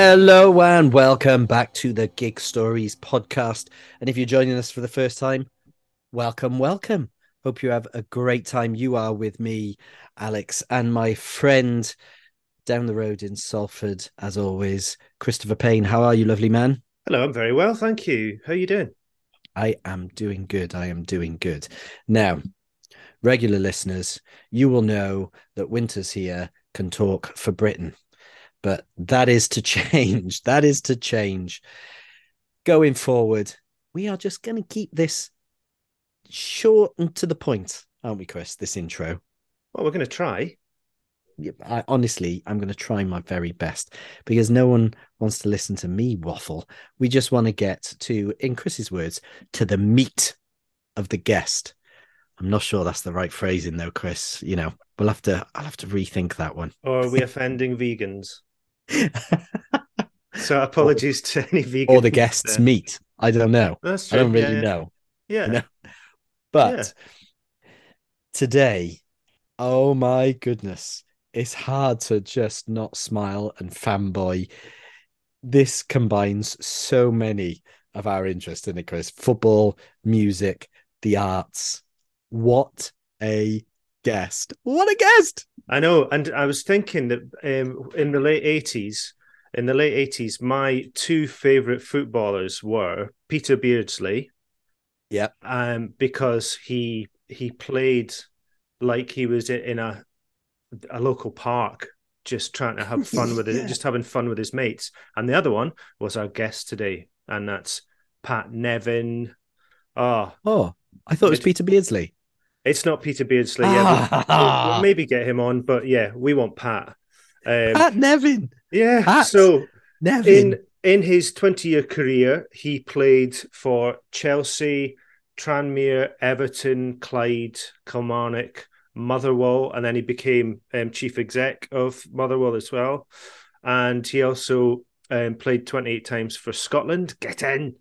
Hello and welcome back to the Gig Stories podcast. And if you're joining us for the first time, welcome, welcome. Hope you have a great time. You are with me, Alex, and my friend down the road in Salford, as always, Christopher Payne. How are you, lovely man? Hello, I'm very well, thank you. How are you doing? I am doing good. I am doing good. Now, regular listeners, you will know that Winters here can talk for Britain, but that is to change. That is to change. Going forward, we are just going to keep this short and to the point, aren't we, Chris? This intro. Well, we're going to try. Yeah, I, honestly, I'm going to try my very best because no one wants to listen to me waffle. We just want to get to, in Chris's words, to the meat of the guest. I'm not sure that's the right phrasing though, Chris. You know, we'll have to. I'll have to rethink that one. Or are we offending vegans? So apologies to any vegans. or the guests there. meet. I don't know. That's true. I don't really yeah, know. Yeah. you know? But today, oh my goodness, it's hard to just not smile and fanboy. This combines so many of our interests in it, Chris. Football, music, the arts. What a guest! What a guest! I know, and I was thinking that um, in the late eighties, in the late eighties, my two favorite footballers were Peter Beardsley, Yeah, um, because he he played like he was in a a local park, just trying to have fun with Yeah. it, just having fun with his mates. And the other one was our guest today, and that's Pat Nevin. Oh, Oh, I thought it was Peter Beardsley. It's not Peter Beardsley. Yeah, we'll, we'll- we'll maybe get him on, but yeah, we want Pat. Um, Pat Nevin. yeah. Pat So Nevin. in in his 20 year career, he played for Chelsea, Tranmere, Everton, Clyde, Kilmarnock, Motherwell, and then he became um, chief exec of Motherwell as well. And he also um, played 28 times for Scotland. Get in.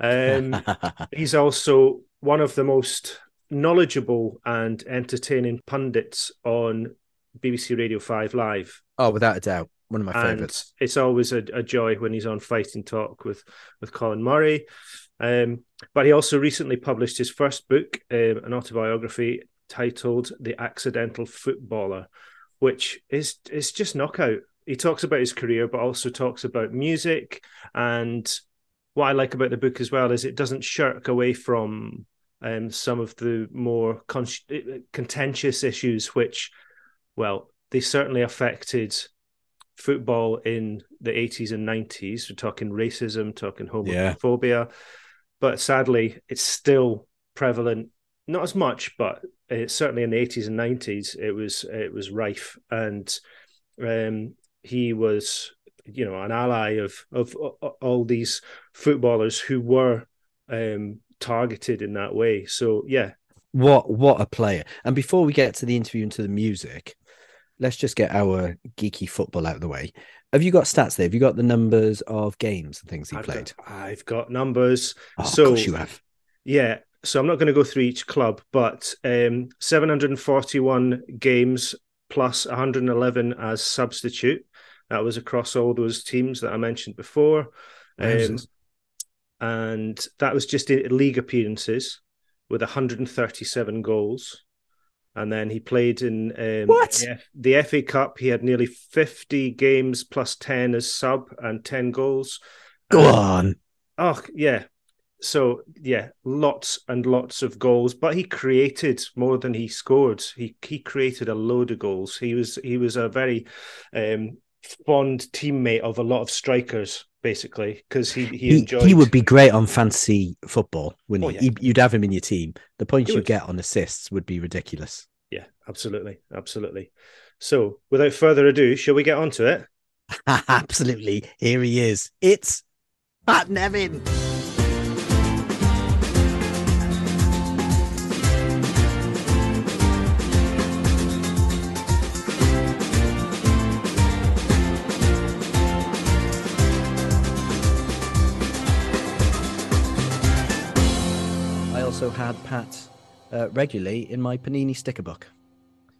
Um, he's also one of the most knowledgeable and entertaining pundits on BBC Radio 5 Live oh, without a doubt, one of my and favorites. it's always a, a joy when he's on Fighting Talk with with Colin Murray. Um, but he also recently published his first book, um, an autobiography titled "The Accidental Footballer," which is is just knockout. He talks about his career, but also talks about music. And what I like about the book as well is it doesn't shirk away from um, some of the more con- contentious issues, which, well, they certainly affected football in the 80s and 90s. We're talking racism, talking Yeah. homophobia, but sadly, it's still prevalent. Not as much, but it's certainly in the 80s and 90s, it was it was rife, and um, he was, you know, an ally of of all these footballers who were um, targeted in that way. So yeah, What what a player! And before we get to the interview and to the music, let's just get our geeky football out of the way. Have you got stats there? Have you got the numbers of games and things he I've played? got, I've got numbers. Oh, so of course you have. Yeah. So I'm not going to go through each club, but um, 741 games plus 111 as substitute. That was across all those teams that I mentioned before. Um. And that was just in league appearances with 137 goals. And then he played in um, What? The, the FA Cup. He had nearly 50 games plus 10 as sub and 10 goals. Go on. Oh yeah. So yeah, lots and lots of goals, but he created more than he scored. He he created a load of goals. He was he was a very um, fond teammate of a lot of strikers, basically, because he, he He, enjoyed. he would be great on fancy football, wouldn't Oh, he? yeah. He- You'd have him in your team. The points you get on assists would be ridiculous. Yeah, absolutely, absolutely. So without further ado, shall we get on to it? Absolutely. Here he is. It's Pat Nevin. Also had Pat uh, regularly in my Panini sticker book.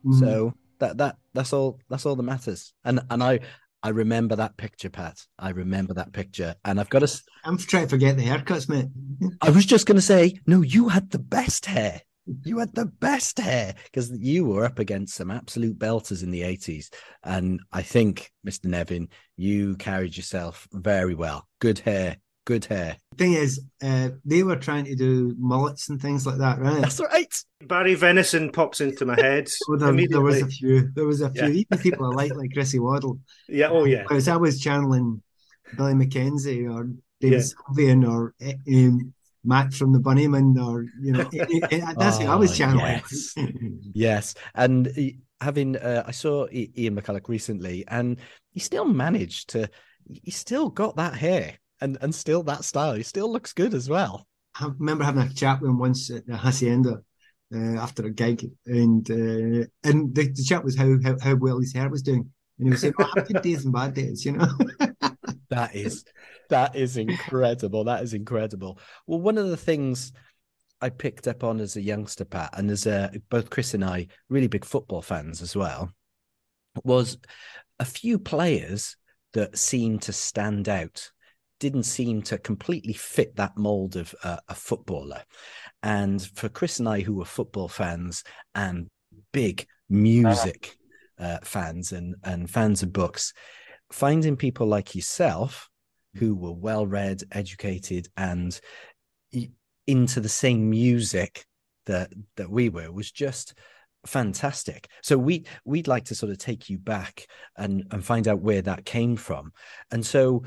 Mm. So that that that's all that's all that matters. And and I I remember that picture, Pat. I remember that picture, and I've got to. I'm trying to forget the haircuts, mate. I was just going to say, no, you had the best hair. You had the best hair because you were up against some absolute belters in the 80s. And I think, Mr. Nevin, you carried yourself very well. Good hair, good hair. Thing is, uh, they were trying to do mullets and things like that, right? That's right. Barry Venison pops into my head. Well, there, there was a few. There was a few. Yeah. Even people I like, like Chrissy Waddle. Yeah, oh yeah. Whereas I was channeling Billy Mackenzie or David Sylvian or uh, um, Mac from the Bunnymen or you know eh, eh, that's who I was Oh, channeling. yes. Yes, and having uh, I saw Ian McCulloch recently, and he still managed to. He still got that hair and and still that style. He still looks good as well. I remember having a chat with him once at the Hacienda uh, after a gig, and uh, and the, the chat was how, how how well his hair was doing, and he was saying, "Oh, I have good days and bad days," you know. That is that is incredible. That is incredible. Well, one of the things I picked up on as a youngster, Pat, and as a, both Chris and I, really big football fans as well, was a few players that seemed to stand out, didn't seem to completely fit that mold of uh, a footballer. And for Chris and I, who were football fans and big music uh, fans and, and fans of books, finding people like yourself who were well read, educated, and into the same music that that we were was just fantastic. So we we'd like to sort of take you back and and find out where that came from. And so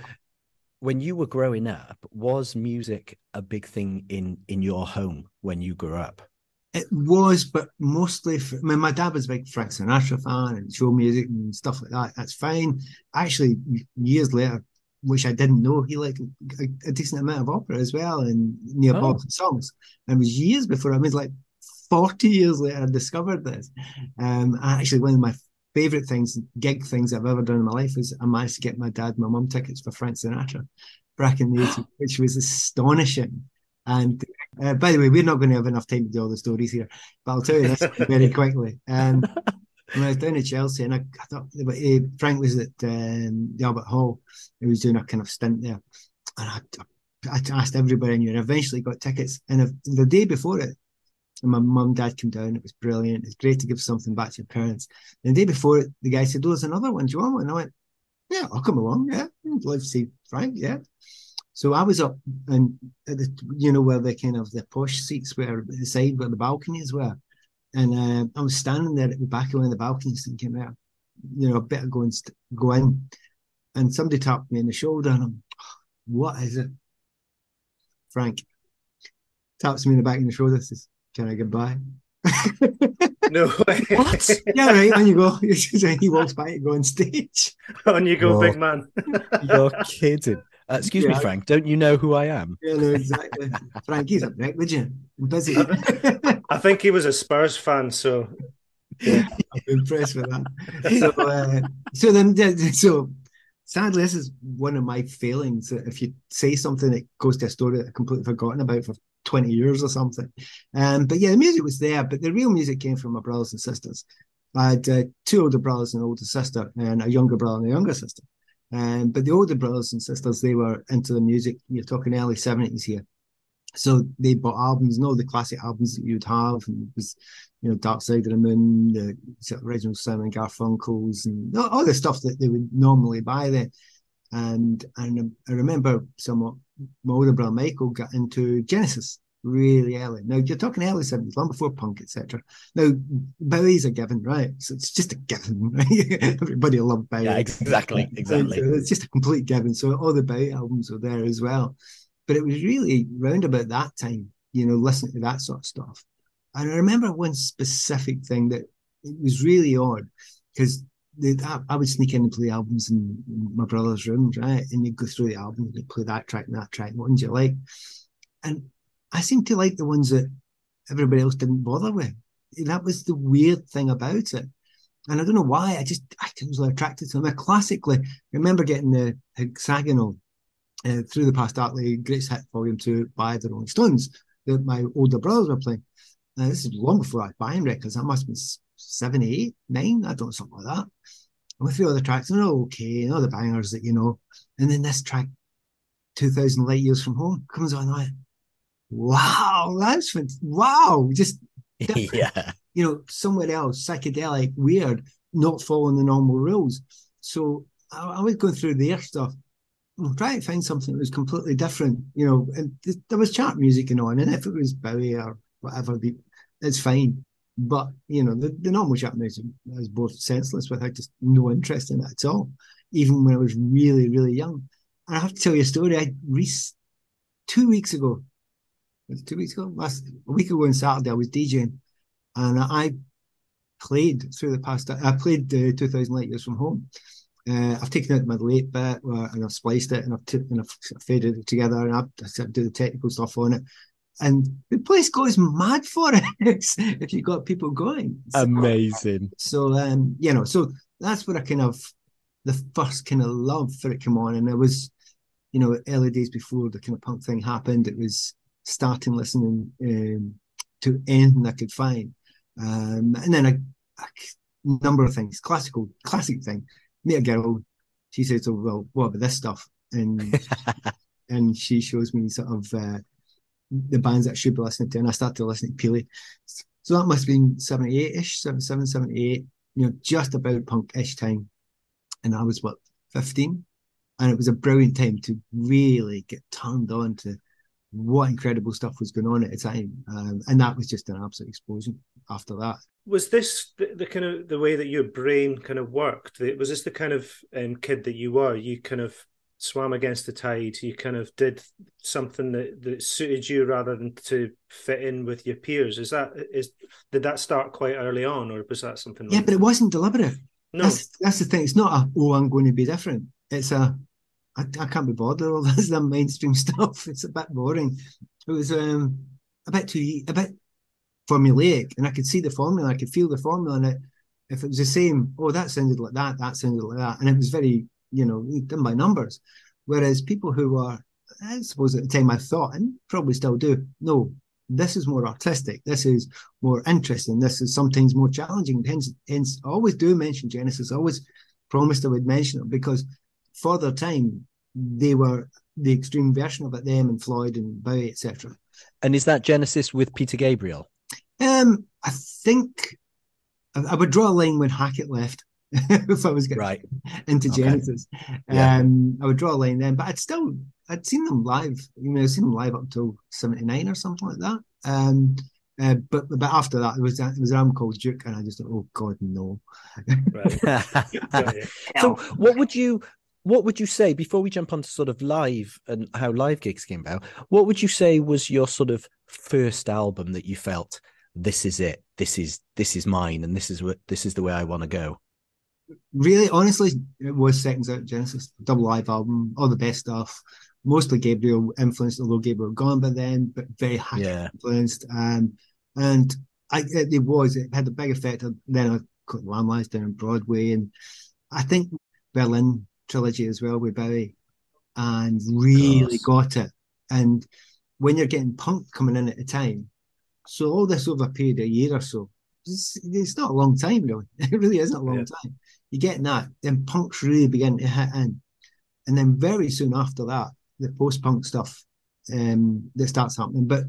when you were growing up, was music a big thing in in your home when you grew up? It was, but mostly. For, I mean, my dad was a big Frank Sinatra fan and show music and stuff like that. That's fine. Actually, years later, which I didn't know, he liked a, a decent amount of opera as well and Neil Neapolitan songs. And it was years before I mean, like forty years later, I discovered this. Um, actually, one of my favorite things, gig things I've ever done in my life is I managed to get my dad, and my mum tickets for Frank Sinatra back in the 80s, which was astonishing. And uh, by the way, we're not going to have enough time to do all the stories here, but I'll tell you this very quickly. Um, when I was down at Chelsea, and I, I thought uh, Frank was at um, the Albert Hall, he was doing a kind of stint there, and I, I asked everybody and eventually got tickets. And the day before it, and my mum and dad came down. It was brilliant. It's great to give something back to your parents. And the day before the guy said, "Oh, there's another one. Do you want one?" And I went, "Yeah, I'll come along. Yeah, I'd love to see Frank. Yeah." So I was up and the, you know, where the kind of the posh seats were the side where the balconies were. And uh, I was standing there at the back of one of the balconies thinking, well, you know, I better go and st- go in. And somebody tapped me on the shoulder and I'm, what is it? Frank taps me in the back of the shoulder, says, can I get by? No way. What? yeah, right. On you go. he walks by and go on stage. On you go, Whoa. big man. You're kidding. Uh, excuse me, Frank. Don't you know who I am? Yeah, no, exactly. Frank, he's a wreck, would you? I'm busy. I think he was a Spurs fan, so I'm impressed with that. So, uh, so then, so sadly, this is one of my failings. that If you say something that goes to a story that I've completely forgotten about for 20 years or something. Um, but yeah, the music was there, but the real music came from my brothers and sisters. I had uh, two older brothers and an older sister, and a younger brother and a younger sister. Um, but the older brothers and sisters, they were into the music. You're talking early 70s here. So they bought albums, and all the classic albums that you'd have. And it was, you know, Dark Side of the Moon, the original Simon Garfunkel's, and all, all the stuff that they would normally buy then. And and I remember somewhat my older brother Michael got into Genesis really early. Now you're talking early 70s, long before punk, etc. Now Bowie's a given, right? So it's just a given, right? Everybody loved Bowie. Yeah, exactly, exactly. So it's just a complete given. So all the Bowie albums were there as well. But it was really round about that time, you know, listening to that sort of stuff. And I remember one specific thing that it was really odd because I, I would sneak in and play albums in my brother's room, right? And you'd go through the album and you'd play that track and that track, what ones you like. And I seemed to like the ones that everybody else didn't bother with. That was the weird thing about it. And I don't know why, I just I was attracted to them. I classically I remember getting the hexagonal uh, through the past Darkly Greatest Hit Volume 2 by the Rolling Stones that my older brothers were playing. Uh, this is long before I buying records. That must have been seven, eight, nine, I don't know, something like that. And with three other tracks, and all okay, and all the bangers that you know. And then this track, 2000 Light Years from Home, comes on. I wow, that's wow, just yeah, you know, somewhere else, psychedelic, weird, not following the normal rules. So I, I was going through their stuff, trying to find something that was completely different, you know. And th- there was chart music and on, and if it was Bowie or whatever, it's fine. But you know, the, the normal music I was both senseless with. I just no interest in it at all, even when I was really, really young. And I have to tell you a story. I re- two weeks ago, two weeks ago, last a week ago on Saturday, I was DJing, and I played through the past. I played the 2000 Light Years from Home. Uh, I've taken out my late bit uh, and I've spliced it and I've, t- and I've faded it together and I've, I do the technical stuff on it. And the place goes mad for it if you got people going. So, Amazing. So, um, you know, so that's what I kind of the first kind of love for it came on, and it was, you know, early days before the kind of punk thing happened. It was starting listening um, to anything I could find, um, and then a, a, number of things, classical, classic thing. Meet a girl, she says, "Oh well, what about this stuff?" And and she shows me sort of uh, the bands that I should be listening to, and I started listening to Peely. So that must have been 78 ish, 77, 78, you know, just about punk ish time. And I was what, 15? And it was a brilliant time to really get turned on to what incredible stuff was going on at the time. Um, and that was just an absolute explosion after that. Was this the, the, kind of the way that your brain kind of worked? Was this the kind of um, kid that you were? You kind of swam against the tide. You kind of did something that, that suited you rather than to fit in with your peers. Is that is did that start quite early on, or was that something? Yeah, like but it wasn't deliberate. No, that's, that's the thing. It's not a oh, I'm going to be different. It's a I, I can't be bothered. All that's the mainstream stuff. It's a bit boring. It was um a bit too a bit formulaic, and I could see the formula. I could feel the formula, and it if it was the same, oh, that sounded like that, that sounded like that, and it was very you know, done by numbers. Whereas people who are, I suppose at the time I thought, and probably still do, no, this is more artistic, this is more interesting, this is sometimes more challenging. Hence, hence I always do mention Genesis, I always promised I would mention it because for their time, they were the extreme version of it, them and Floyd and Bowie, etc. And is that Genesis with Peter Gabriel? Um, I think I, I would draw a line when Hackett left. if I was getting right. into Genesis. Yeah. Um, I would draw a line then, but I'd still I'd seen them live. You know, I'd seen them live up till seventy nine or something like that. Um, uh, but but after that, it was it was an album called Duke, and I just thought, oh God, no. so, what would you what would you say before we jump onto sort of live and how live gigs came about? What would you say was your sort of first album that you felt this is it, this is this is mine, and this is what this is the way I want to go? Really, honestly, it was Seconds Out Genesis, double live album, all the best stuff. Mostly Gabriel influenced, although Gabriel gone by then, but very highly yeah. influenced. Um, and I, it, it, was, it had a big effect. Then I got Lamb down on Broadway, and I think Berlin trilogy as well with Bowie, and really got it. And when you're getting punk coming in at a time, so all this over a period of a year or so, it's, it's not a long time, really. It really isn't a long yeah. time you get that, then punks really begin to hit in. And then very soon after that, the post punk stuff um, that starts happening. But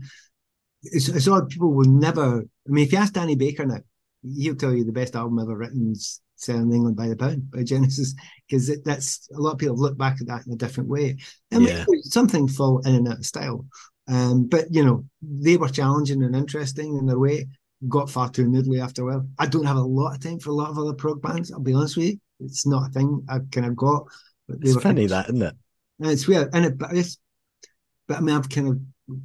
it's, it's odd, people will never, I mean, if you ask Danny Baker now, he'll tell you the best album ever written is Selling England by the Pound by Genesis, because that's a lot of people look back at that in a different way. And yeah. something fall in and out of style. Um, but you know, they were challenging and interesting in their way got far too noodly after a while. I don't have a lot of time for a lot of other prog bands. I'll be honest with you, it's not a thing I kind of got. But it's funny that, isn't it? And it's weird, and it, but it's, but I mean, I've kind of,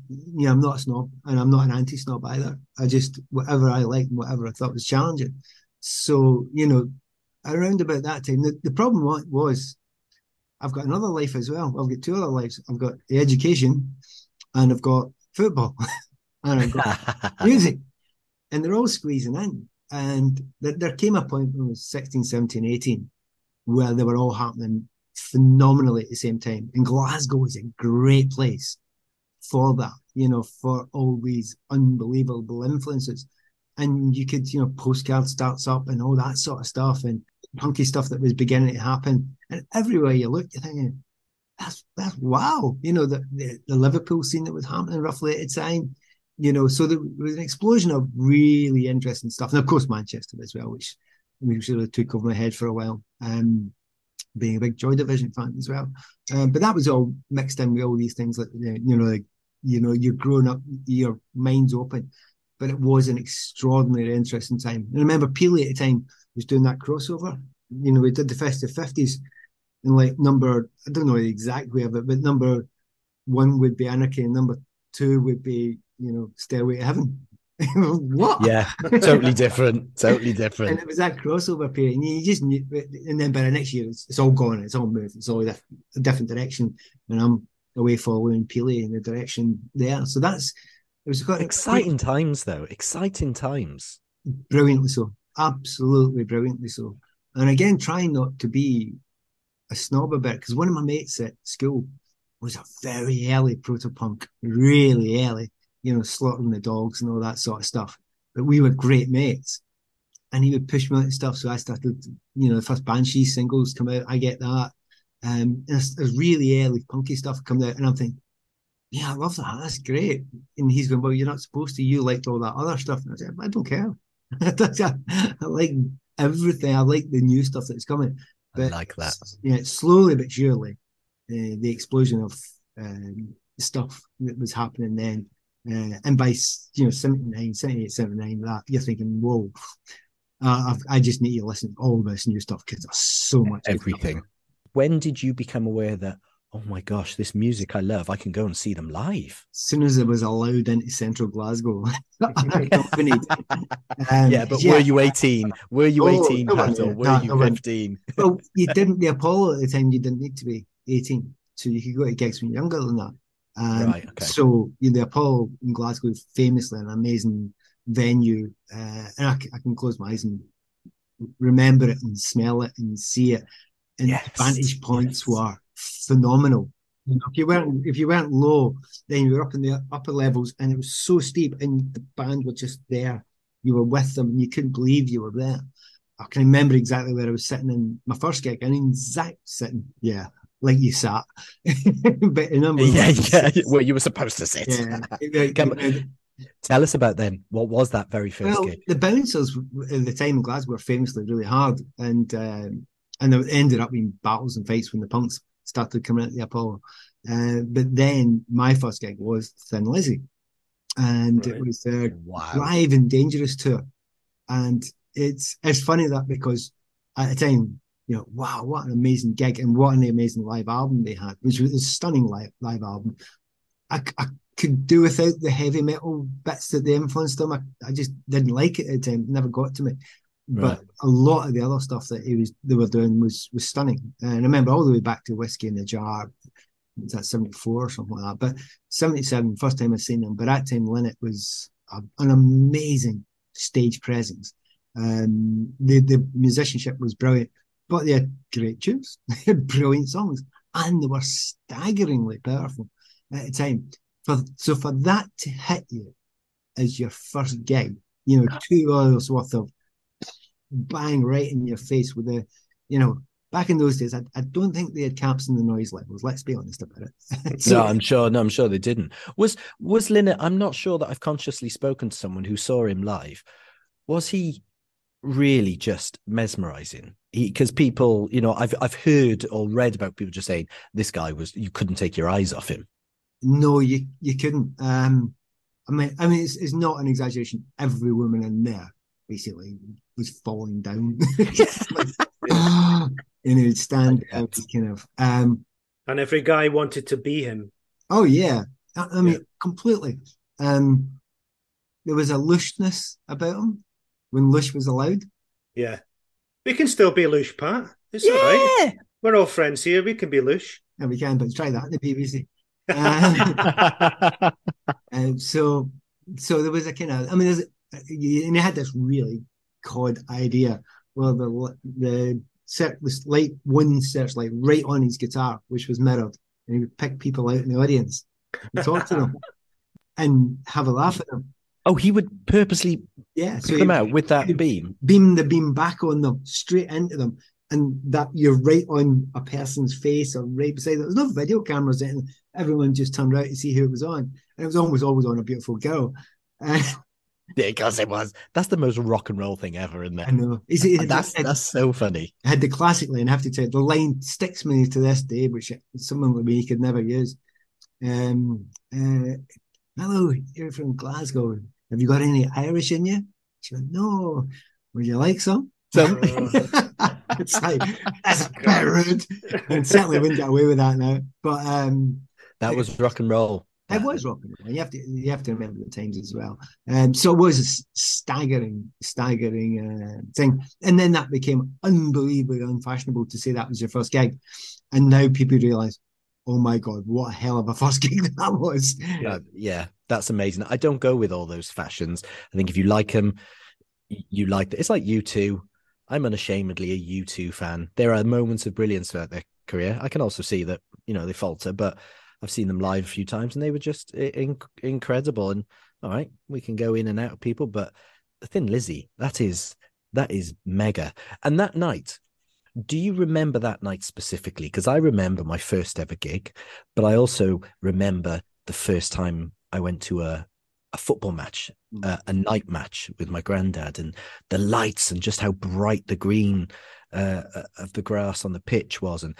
you know, I'm not a snob, and I'm not an anti-snob either. I just whatever I liked and whatever I thought was challenging. So you know, around about that time, the, the problem was, I've got another life as well. I've got two other lives. I've got the education, and I've got football, and I've got music and they're all squeezing in. And there, there came a point when I was 16, 17, 18, where they were all happening phenomenally at the same time. And Glasgow is a great place for that, you know, for all these unbelievable influences. And you could, you know, postcard starts up and all that sort of stuff. And punky stuff that was beginning to happen. And everywhere you look, you're thinking, that's that's wow. You know, the, the, the Liverpool scene that was happening roughly at the time. You know, so there was an explosion of really interesting stuff. And of course Manchester as well, which which really took over my head for a while. Um being a big Joy Division fan as well. Um, but that was all mixed in with all these things like you know, like you know, you're growing up, your mind's open. But it was an extraordinarily interesting time. And I remember Peely at the time was doing that crossover. You know, we did the festive fifties, and like number I don't know the exact way of it, but number one would be Anarchy, and number two would be you know Stairway to Heaven. what? Yeah, totally different. Totally different. And it was that crossover period, and you just knew. And then by the next year, it's, it's all gone. It's all moved. It's all a different direction, and I'm away following Peely in the direction there. So that's it was quite exciting times, though. Exciting times. Brilliantly so. Absolutely brilliantly so. And again, trying not to be a snob about it, because one of my mates at school was a very early proto-punk, really early you know, slaughtering the dogs and all that sort of stuff. But we were great mates. And he would push me out stuff. So I started, you know, the first Banshee singles come out. I get that. Um, there's, there's really early punky stuff coming out. And I'm thinking, yeah, I love that. That's great. And he's going, well, you're not supposed to. You liked all that other stuff. And I said, I don't care. I like everything. I like the new stuff that's coming. But I like that. Yeah, slowly but surely, uh, the explosion of um, stuff that was happening then uh, and by you know 79, 78, 79, that you're thinking, whoa, uh, i just need you to listen to all this new stuff because there's so much. Everything. When did you become aware that, oh my gosh, this music I love, I can go and see them live? As soon as it was allowed into central Glasgow, accompanied. Um, yeah, but yeah. were you 18? Were you 18, oh, Pat, or were you 15? well, you didn't, the Apollo at the time, you didn't need to be 18. So you could go to gigs when you're younger than that. Um, right. Okay. So you know, the Apollo in Glasgow famously an amazing venue, uh, and I, I, can close my eyes and remember it and smell it and see it. And yes. vantage points yes. were phenomenal. You know, if you weren't if you weren't low, then you were up in the upper levels, and it was so steep, and the band were just there. You were with them, and you couldn't believe you were there. I can remember exactly where I was sitting in my first gig, and in exact sitting, yeah, like you sat, but a number yeah, yeah, where you were supposed to sit. Yeah. Tell us about them. What was that very first well, The bouncers at the time in Glasgow were famously really hard, and um, and there ended up being battles and fights when the punks started coming out the Apollo. Uh, but then my first gig was Thin Lizzy, and right. it was their wow. Live and Dangerous tour, and it's it's funny that because at the time you know, wow, what an amazing gig and what an amazing live album they had, which was a stunning live, live album. I, I could do without the heavy metal bits that they influenced them. I, I just didn't like it at the time, never got to me. Right. But a lot of the other stuff that he was they were doing was was stunning. And I remember all the way back to Whiskey in the Jar, was that 74 or something like that. But 77, first time I've seen them. But at that time Lynott was a, an amazing stage presence. Um, the the musicianship was brilliant but they had great tunes, they had brilliant songs, and they were staggeringly powerful at the time. For so for that to hit you as your first gig, you know, two hours worth of bang right in your face with the, you know, back in those days, I, I don't think they had caps in the noise levels. Let's be honest about it. so, no, I'm sure. No, I'm sure they didn't. Was was Lynott? I'm not sure that I've consciously spoken to someone who saw him live. Was he really just mesmerizing because people you know i've i've heard or read about people just saying this guy was you couldn't take your eyes off him. No you you couldn't. Um i mean i mean it's, it's not an exaggeration. Every woman in there basically was falling down. Like, and he'd stand out kind of um and every guy wanted to be him. Oh yeah. I, I mean yeah. completely. Um there was a lushness about him when Lush was allowed. Yeah. We can still be Lush, Pat. It's yeah. all right. We're all friends here. We can be Lush. Yeah, we can, but try that in the BBC. Um, um, so, so there was a kind of, I mean, there's, and he had this really cod idea. Well, the the set this light one searchlight right on his guitar, which was mirrored, and he would pick people out in the audience and talk to them and have a laugh at them. Oh, he would purposely Yeah, pick them out with that beam. beam the beam back on them, straight into them, and that you're right on a person's face or right beside them. There's no video cameras in. Everyone just turned out to see who it was on, and it was almost always on a beautiful girl. Uh, Yeah, because it was. That's the most rock and roll thing ever, isn't I know. Is it, That's it, that's so funny. I had the classic line. I have to tell you, the line sticks me to this day, which someone like me could never use. Um, uh, hello, you're from Glasgow. Have you got any Irish in you? She went, no. Would you like some? So it's like that's a bit rude. And certainly wouldn't get away with that now. But um, that was rock and roll. it was rock and roll. You have to you have to remember the times as well. Um, so it was a staggering, staggering uh, thing. And then that became unbelievably unfashionable to say that was your first gig. And now people realise, oh my god, what a hell of a first gig that was. Yeah. Yeah, that's amazing. I don't go with all those fashions. I think if you like them, you like it. It's like U2. I'm unashamedly a U2 fan. There are moments of brilliance throughout their career. I can also see that you know they falter, but I've seen them live a few times and they were just in- incredible. And all right, we can go in and out of people, but Thin Lizzy, that is that is mega. And that night, do you remember that night specifically? Because I remember my first ever gig, but I also remember the first time I went to a a football match, uh, a night match with my granddad, and the lights and just how bright the green uh, of the grass on the pitch was. And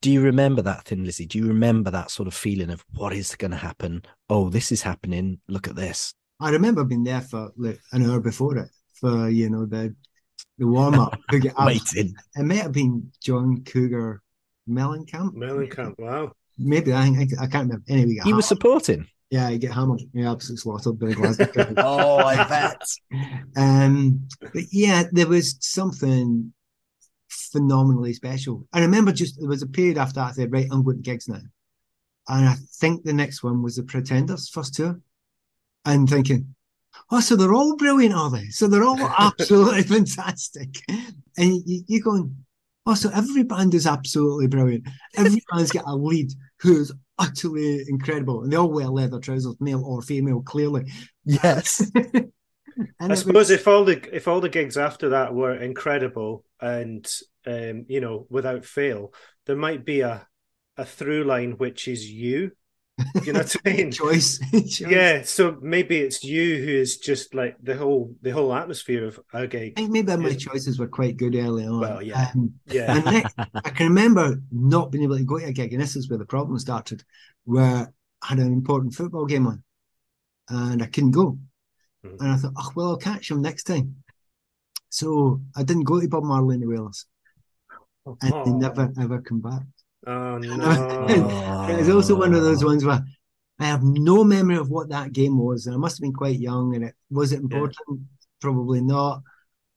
do you remember that, Thin Lizzy? Do you remember that sort of feeling of what is going to happen? Oh, this is happening. Look at this. I remember being there for like an hour before it for you know the the warm up. Waiting. It may have been John Cougar Mellencamp. Mellencamp, wow. Maybe I, think I can't remember. Anyway, He was supporting. yeah, you get hammered. Yeah, absolutely slaughtered by Glasgow. Oh, I bet. Um, but yeah, there was something phenomenally special. I remember just there was a period after that I said, right, I'm going to gigs now. And I think the next one was the Pretenders first tour. And thinking, oh, so they're all brilliant, are they? So they're all absolutely fantastic. And you, you're going, oh, so every band is absolutely brilliant. Every band's got a lead who's utterly incredible. And they all wear leather trousers, male or female, clearly. Yes. I it was- suppose if all the if all the gigs after that were incredible and um, you know without fail, there might be a a through line which is you. You know what I mean? choice. choice. Yeah, so maybe it's you who is just like the whole the whole atmosphere of a gig. I think maybe my choices were quite good early on. Well, yeah. Um, Yeah, and Nick, I can remember not being able to go to a gig, and this is where the problem started, where I had an important football game on, and I couldn't go. Mhm. And I thought, oh well, I'll catch him next time. So I didn't go to Bob Marley and the Wailers, and oh, they never ever come back. Oh no. it was also one of those ones where I have no memory of what that game was, and I must have been quite young. And it was it important? Probably not.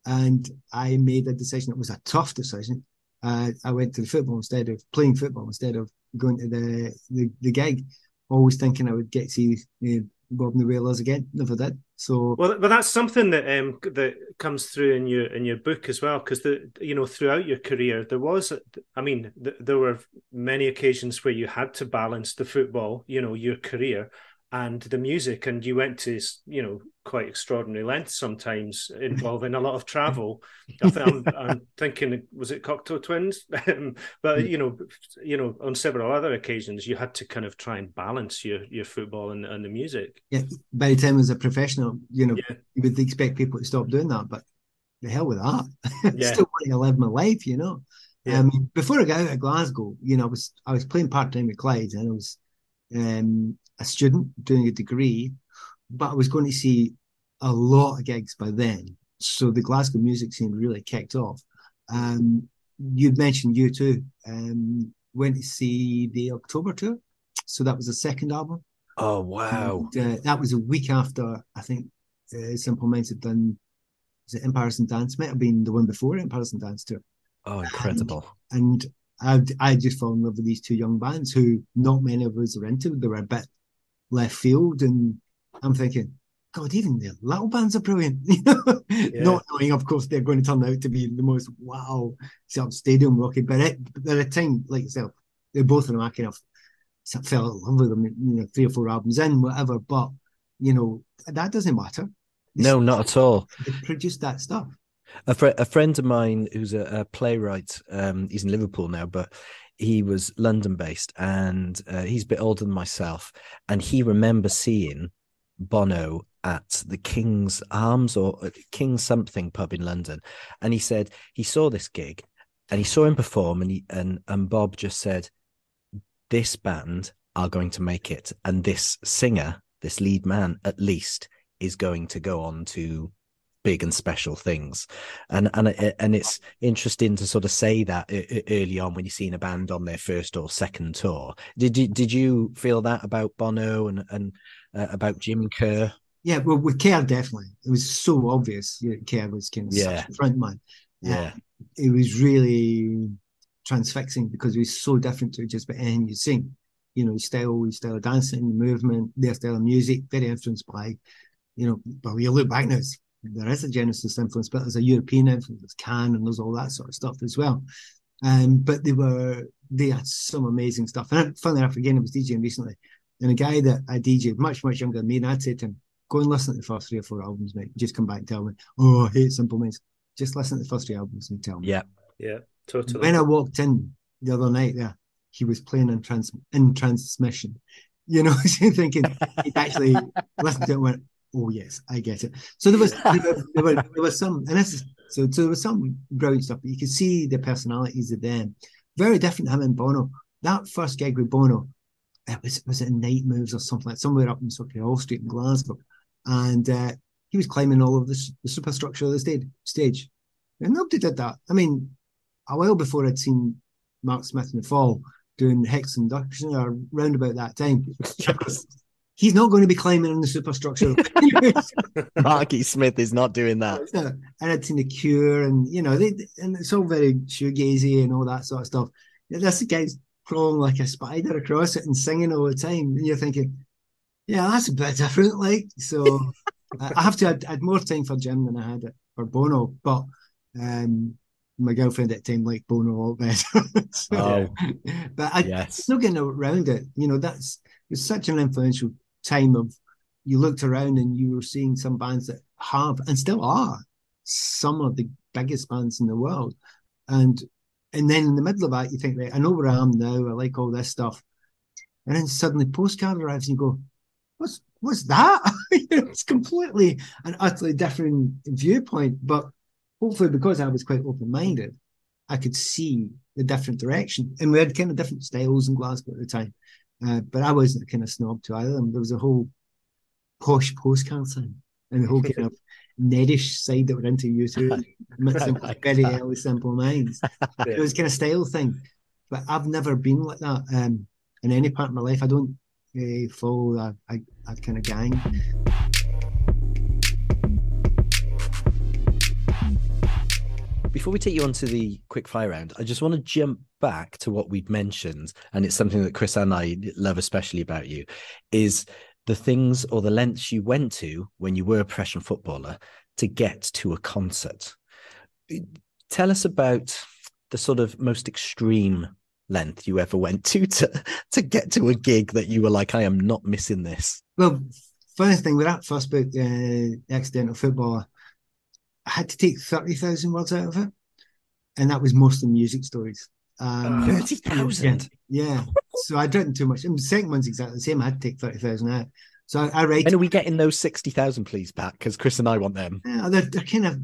And I made a decision. It was a tough decision. Uh, I went to the football instead of playing football instead of going to the the, the gig. Always thinking I would get to see uh, Bob and the Wailers again. Never did. So Well, but that's something that um that comes through in your in your book as well, because the you know throughout your career there was, I mean, th- there were many occasions where you had to balance the football, you know, your career and the music, and you went to you know quite extraordinary lengths sometimes involving a lot of travel. I th- I'm, I'm thinking, was it Cocteau Twins? Um, but you know, you know, on several other occasions, you had to kind of try and balance your your football and, and the music. yeah, by the time as a professional, you know, Yeah. you would expect people to stop doing that, but the hell with that. I Yeah. Still want to live my life, you know. Yeah. Um, before I got out of Glasgow, you know, I was I was playing part time with Clyde, and I was um, a student doing a degree, but I was going to see a lot of gigs by then. So the Glasgow music scene really kicked off. Um, you'd mentioned U2. Um, went to see the October tour, so that was the second album. Oh wow. And, uh, that was a week after I think uh, Simple Minds had done. Was it Empires and Dance? Might have been the one before Empires and Dance tour. Oh, incredible. And I I just fell in love with these two young bands who not many of us are into. They were a bit left field, and I'm thinking, God, even the little bands are brilliant. You know, not knowing, of course, they're going to turn out to be the most wow sort of stadium rocking. But at, at a time like yourself, they're both of them I kind of fell in love with them. You know, three or four albums in, whatever. But you know, that doesn't matter. No, not at all. They produced that stuff. A, fr- a friend of mine who's a, a playwright, um, he's in Liverpool now, but he was London based and uh, he's a bit older than myself. And he remembers seeing Bono at the King's Arms or uh, King something pub in London. And he said he saw this gig and he saw him perform and he, and, and Bob just said, this band are going to make it. And this singer, this lead man at least is going to go on to big and special things. And and and it's interesting to sort of say that early on when you're seeing a band on their first or second tour. Did you did you feel that about bono and and uh, about jim kerr? Yeah well with kerr definitely. It was so obvious kerr was kind of yeah. such a front man yeah. uh, it was really transfixing because it was so different to just about anything you'd seen. You know his style his style of dancing movement their style of music very influenced by you know, but when you look back now, there is a Genesis influence, but there's a European influence, there's Can, and there's all that sort of stuff as well. Um, but they were they had some amazing stuff. And funny enough, again, I was DJing recently, and a guy that I DJ much much younger than me, and I'd say to him, "Go and listen to the first three or four albums, mate. Just come back and tell me, oh, I hate Simple Minds. Just listen to the first three albums and tell me." Yeah, yeah, totally. When I walked in the other night, there he was playing in trans in transmission. You know, thinking he'd actually listened to it and went, oh yes, I get it. So there was there, were, there, were, there was some, and this is so, so there was some brilliant stuff, but you could see the personalities of them. Very different him and Bono. That first gig with Bono, it was was it Night Moves or something like somewhere up in sort of Hall Street in Glasgow, and uh, he was climbing all of the, the superstructure of the stage. Stage, and nobody did that. I mean, a while before I'd seen Mark Smith in the Fall doing Hex Enduction or round about that time he's not going to be climbing on the superstructure. Marky Smith is not doing that. And it's in the Cure, and you know, they, and it's all very shoegazy and all that sort of stuff. This guy's crawling like a spider across it and singing all the time, and you're thinking, yeah, that's a bit different. Like, so I have to. I had more time for Jim than I had for Bono, but um, my girlfriend at the time liked Bono a lot better. so, oh, but I, yes. not getting around it. You know, that's it's such an influential time of you looked around and you were seeing some bands that have and still are some of the biggest bands in the world. And and then in the middle of that, you think, right, I know where I am now, I like all this stuff. And then suddenly postcard arrives and you go, What's what's that? it's completely an utterly different viewpoint. But hopefully because I was quite open-minded, I could see the different direction. And we had kind of different styles in Glasgow at the time. Uh, but I wasn't a kind of snob to either. of them. There was a whole posh postcard thing and the whole kind of Nedish side that were into U2, very early simple minds. yeah. It was kind of style thing, but I've never been like that um, in any part of my life. I don't uh, follow that, that, that kind of gang. Before we take you on to the quick fire round, I just want to jump back to what we've mentioned, and it's something that Chris and I love especially about you, is the things or the lengths you went to when you were a professional footballer to get to a concert. Tell us about the sort of most extreme length you ever went to to to get to a gig that you were like, I am not missing this. Well, funny thing with that first book, uh, Accidental Footballer, I had to take 30,000 words out of it. And that was mostly music stories. Um, 30,000? Yeah. yeah. so I'd written too much. And the second one's exactly the same. I had to take 30,000 out. So I, I write. When are we getting those 60,000, please, back? Because Chris and I want them. Yeah, they're, they're kind of,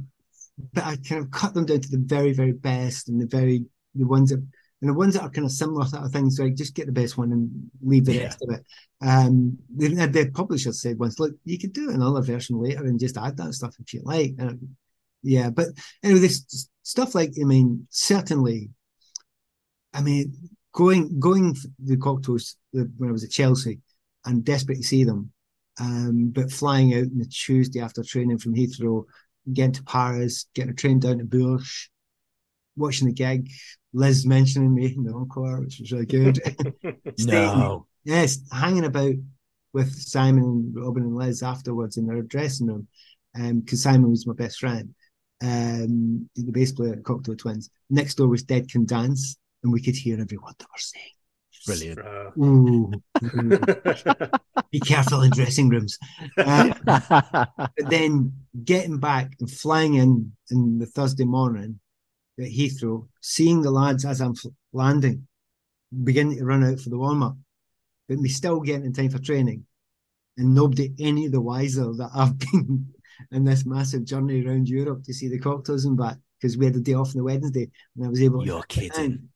but I kind of cut them down to the very, very best and the very, the ones that, and the ones that are kind of similar sort of things, like just get the best one and leave the yeah. rest of it. Um, the, the publisher said once, look, you could do another version later and just add that stuff if you like. And yeah, but anyway, this stuff like I mean, certainly, I mean, going going the Cocteaus when I was at Chelsea, I'm desperate to see them, um, but flying out on the Tuesday after training from Heathrow, getting to Paris, getting a train down to Bourges, watching the gig, Liz mentioning me in the encore, which was really good. no, yes, hanging about with Simon and Robin and Liz afterwards in their dressing room, because um, Simon was my best friend um, the bass player at Cocteau Twins. Next door was Dead Can Dance, and we could hear every word they were saying. Brilliant. Uh, Ooh. Be careful in dressing rooms. Uh, but then getting back and flying in in the Thursday morning at Heathrow, seeing the lads as I'm landing, beginning to run out for the warm up, but me still getting in time for training, and nobody any the wiser that I've been in this massive journey around Europe to see the Cocteaus and back because we had the day off on the Wednesday and I was able. You're kidding.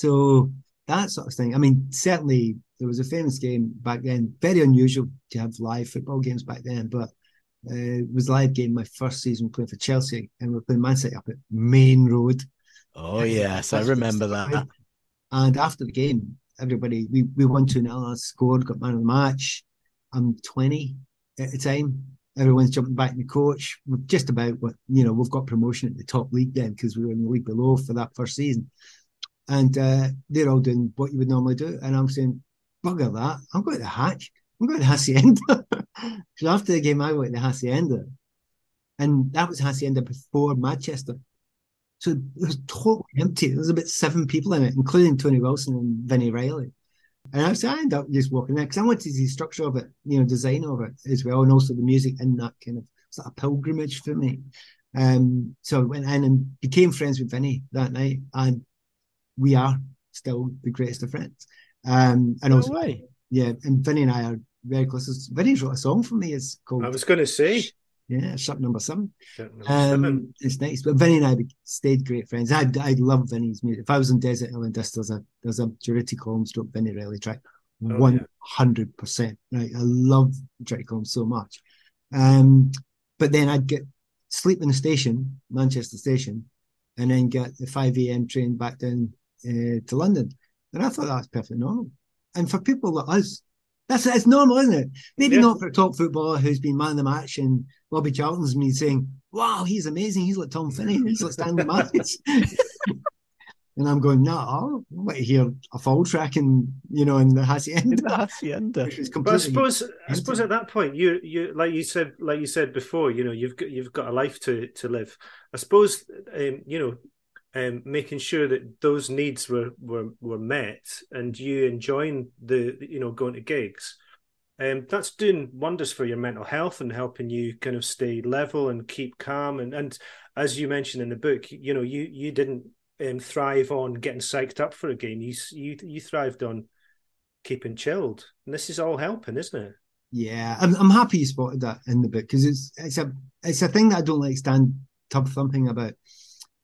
So that sort of thing. I mean, certainly there was a famous game back then. Very unusual to have live football games back then, but uh, it was live game my first season playing for Chelsea, and we are playing Man City up at Maine Road. Oh yes, I remember that. And after the game, everybody we we won two 0 I scored, got man of the match. I'm 20 at the time. Everyone's jumping back in the coach. We're just about what you know. We've got promotion at the top league then because we were in the league below for that first season and uh, they're all doing what you would normally do. And I'm saying, bugger that, I'm going to the Hatch, I'm going to the Hacienda. so after the game, I went to the Hacienda, and that was Hacienda before Manchester. So it was totally empty. There was about seven people in it, including Tony Wilson and Vini Reilly. And I, I ended up just walking there because I wanted to see the structure of it, you know, design of it as well, and also the music in that kind of sort of pilgrimage for me. Um, so I went in and became friends with Vini that night, and we are still the greatest of friends. Um, and no also, way. yeah, and Vini and I are very close. Vini's wrote a song for me. It's called. I was going to say. Yeah, shot number seven. Shut number Um, seven. it's nice, but Vini and I stayed great friends. I I love Vini's music. If I was in Desert Island Disc, there's a there's a Durutti Column stroke Vini Reilly track, Oh, one hundred percent. Right, I love Durutti Column so much. Um, but then I'd get sleep in the station, Manchester Station, and then get the five a.m. train back down uh, to London, and I thought that was perfectly normal. And for people like us, that's it's normal, isn't it? Maybe Yeah. not for a top footballer who's been man of the match and Bobby Charlton's me saying, "Wow, he's amazing. He's like Tom Finney. He's like Stanley Matthews." and I'm going, "No, I want to hear a full track in you know in the In Hacienda." the Hacienda. But I completely suppose, I suppose at that point, you, you, like you said, like you said before, you know, you've got, you've got a life to, to live. I suppose, um, you know, um, making sure that those needs were, were, were met, and you enjoying the, you know, going to gigs. Um, that's doing wonders for your mental health and helping you kind of stay level and keep calm. And and as you mentioned in the book, you know, you you didn't um, thrive on getting psyched up for a game. You you you thrived on keeping chilled, and this is all helping, isn't it? Yeah, I'm, I'm happy you spotted that in the book because it's it's a it's a thing that I don't like stand tub thumping about,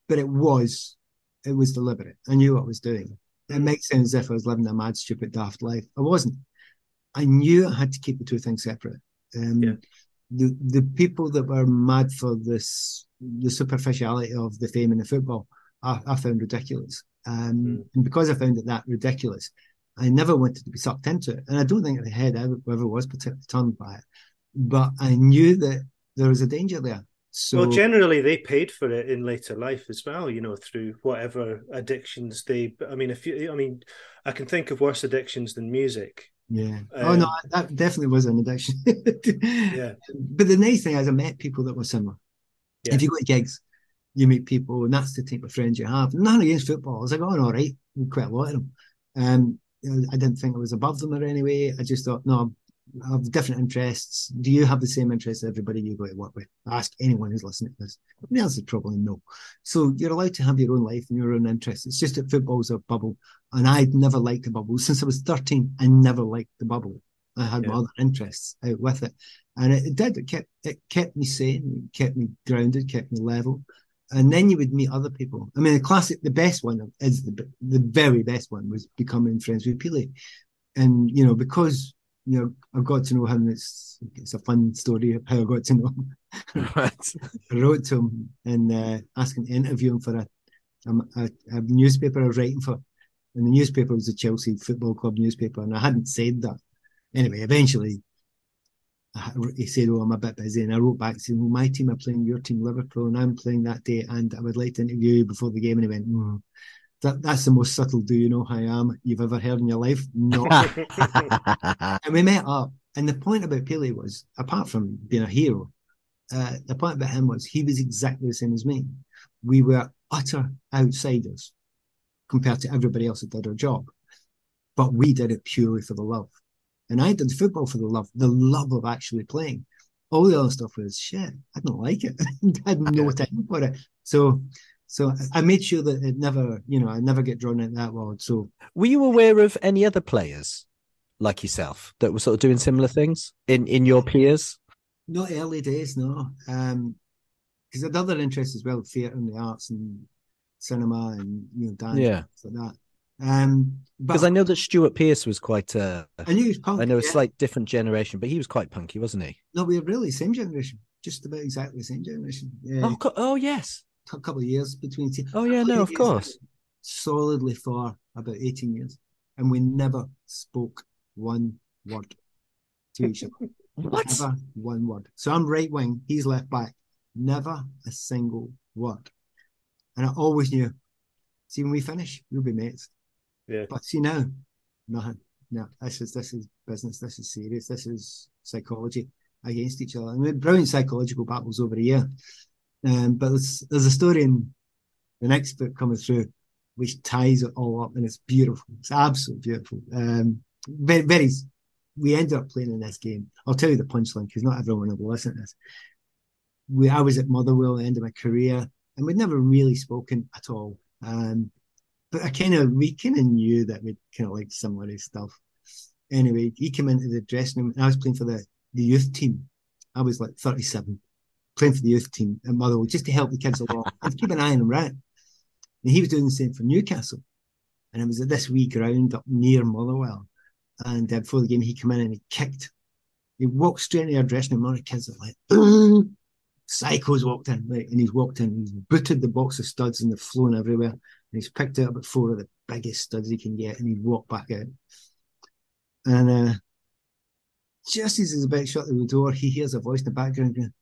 but it was it was deliberate. I knew what I was doing. It makes sense as if I was living a mad, stupid, daft life. I wasn't. I knew I had to keep the two things separate. Um, Yeah. The the people that were mad for this the superficiality of the fame and the football, I, I found ridiculous. Um, Mm. And because I found it that ridiculous, I never wanted to be sucked into it. And I don't think the head ever, ever was particularly turned by it. But I knew that there was a danger there. So well, generally they paid for it in later life as well. You know, through whatever addictions they. I mean, if you, I mean, I can think of worse addictions than music. yeah. oh no, Um, that definitely was an addiction. Yeah. But the nice thing is I met people that were similar. Yeah. If you go to gigs, you meet people, and that's the type of friends you have. None against footballers. I got on all right quite a lot of them. Um, I didn't think I was above them or anyway. I just thought, no, have different interests. Do you have the same interests as everybody you go to work with? Ask anyone who's listening to this. The answer is probably no. So you're allowed to have your own life and your own interests. It's just that football's a bubble. And I'd never liked the bubble. Since I was 13, I never liked the bubble. I had my other interests out with it. And it, it did. It kept it kept me sane, it kept me grounded, kept me level. And then you would meet other people. I mean, the classic, the best one is the the very best one was becoming friends with Peely. And you know, because you know, I got to know him. It's it's a fun story of how I got to know him. Right. I wrote to him and uh, asked him to interview him for a, a, a newspaper I was writing for. And the newspaper was the Chelsea Football Club newspaper. And I hadn't said that. Anyway, eventually I, he said, Oh, I'm a bit busy. And I wrote back saying, Well, my team are playing your team, Liverpool, and I'm playing that day. And I would like to interview you before the game. And he went, "Hmm, that, That's the most subtle do you know who I am you've ever heard in your life? No. And we met up. And the point about Peely was, apart from being a hero, uh, the point about him was he was exactly the same as me. We were utter outsiders compared to everybody else that did our job. but we did it purely for the love. And I did football for the love, the love of actually playing. All the other stuff was shit. I didn't like it. I had no time for it. So, so I made sure that it never, you know, I never get drawn into that world. So, were you aware of any other players like yourself that were sort of doing similar things in in your peers? Not early days, no. Um, because I had other interests as well, theatre and the arts and cinema and you know dance, yeah, like that. Um, because I know that Stuart Pearce was quite. Uh, I knew he was punk. I know a yeah. slight different generation, but he was quite punky, wasn't he? No, we were really same generation, just about exactly the same generation. Yeah, Oh, oh yes. A couple of years between. Two. Oh yeah, no, of course. Solidly for about eighteen years, and we never spoke one word to each other. What? Never one word. So I'm right wing, he's left back. Never a single word. And I always knew. See, when we finish, we'll be mates. Yeah. But see now, nothing. No, this is this is business. This is serious. This is psychology against each other. And we had brilliant psychological battles over a year. Um, but there's there's a story in the next book coming through which ties it all up, and it's beautiful. It's absolutely beautiful. Um, very, very. We ended up playing in this game. I'll tell you the punchline because not everyone will listen to this. We, I was at Motherwell at the end of my career, and we'd never really spoken at all. Um, but I kind of, we kind of knew that we kind of liked similar stuff. Anyway, he came into the dressing room, and I was playing for the, the youth team. I was like 37, playing for the youth team at Motherwell just to help the kids along and keep an eye on them, right? And he was doing the same for Newcastle. And it was at this wee ground up near Motherwell. And uh, before the game, he came in and he kicked. He walked straight into our dressing room. All the kids are like. Psycho's walked in, right? And he's walked in, he's booted the box of studs and they've flown everywhere. And he's picked out about four of the biggest studs he can get and he's walked back out. And uh, just as he's about to shut the door, he hears a voice in the background going,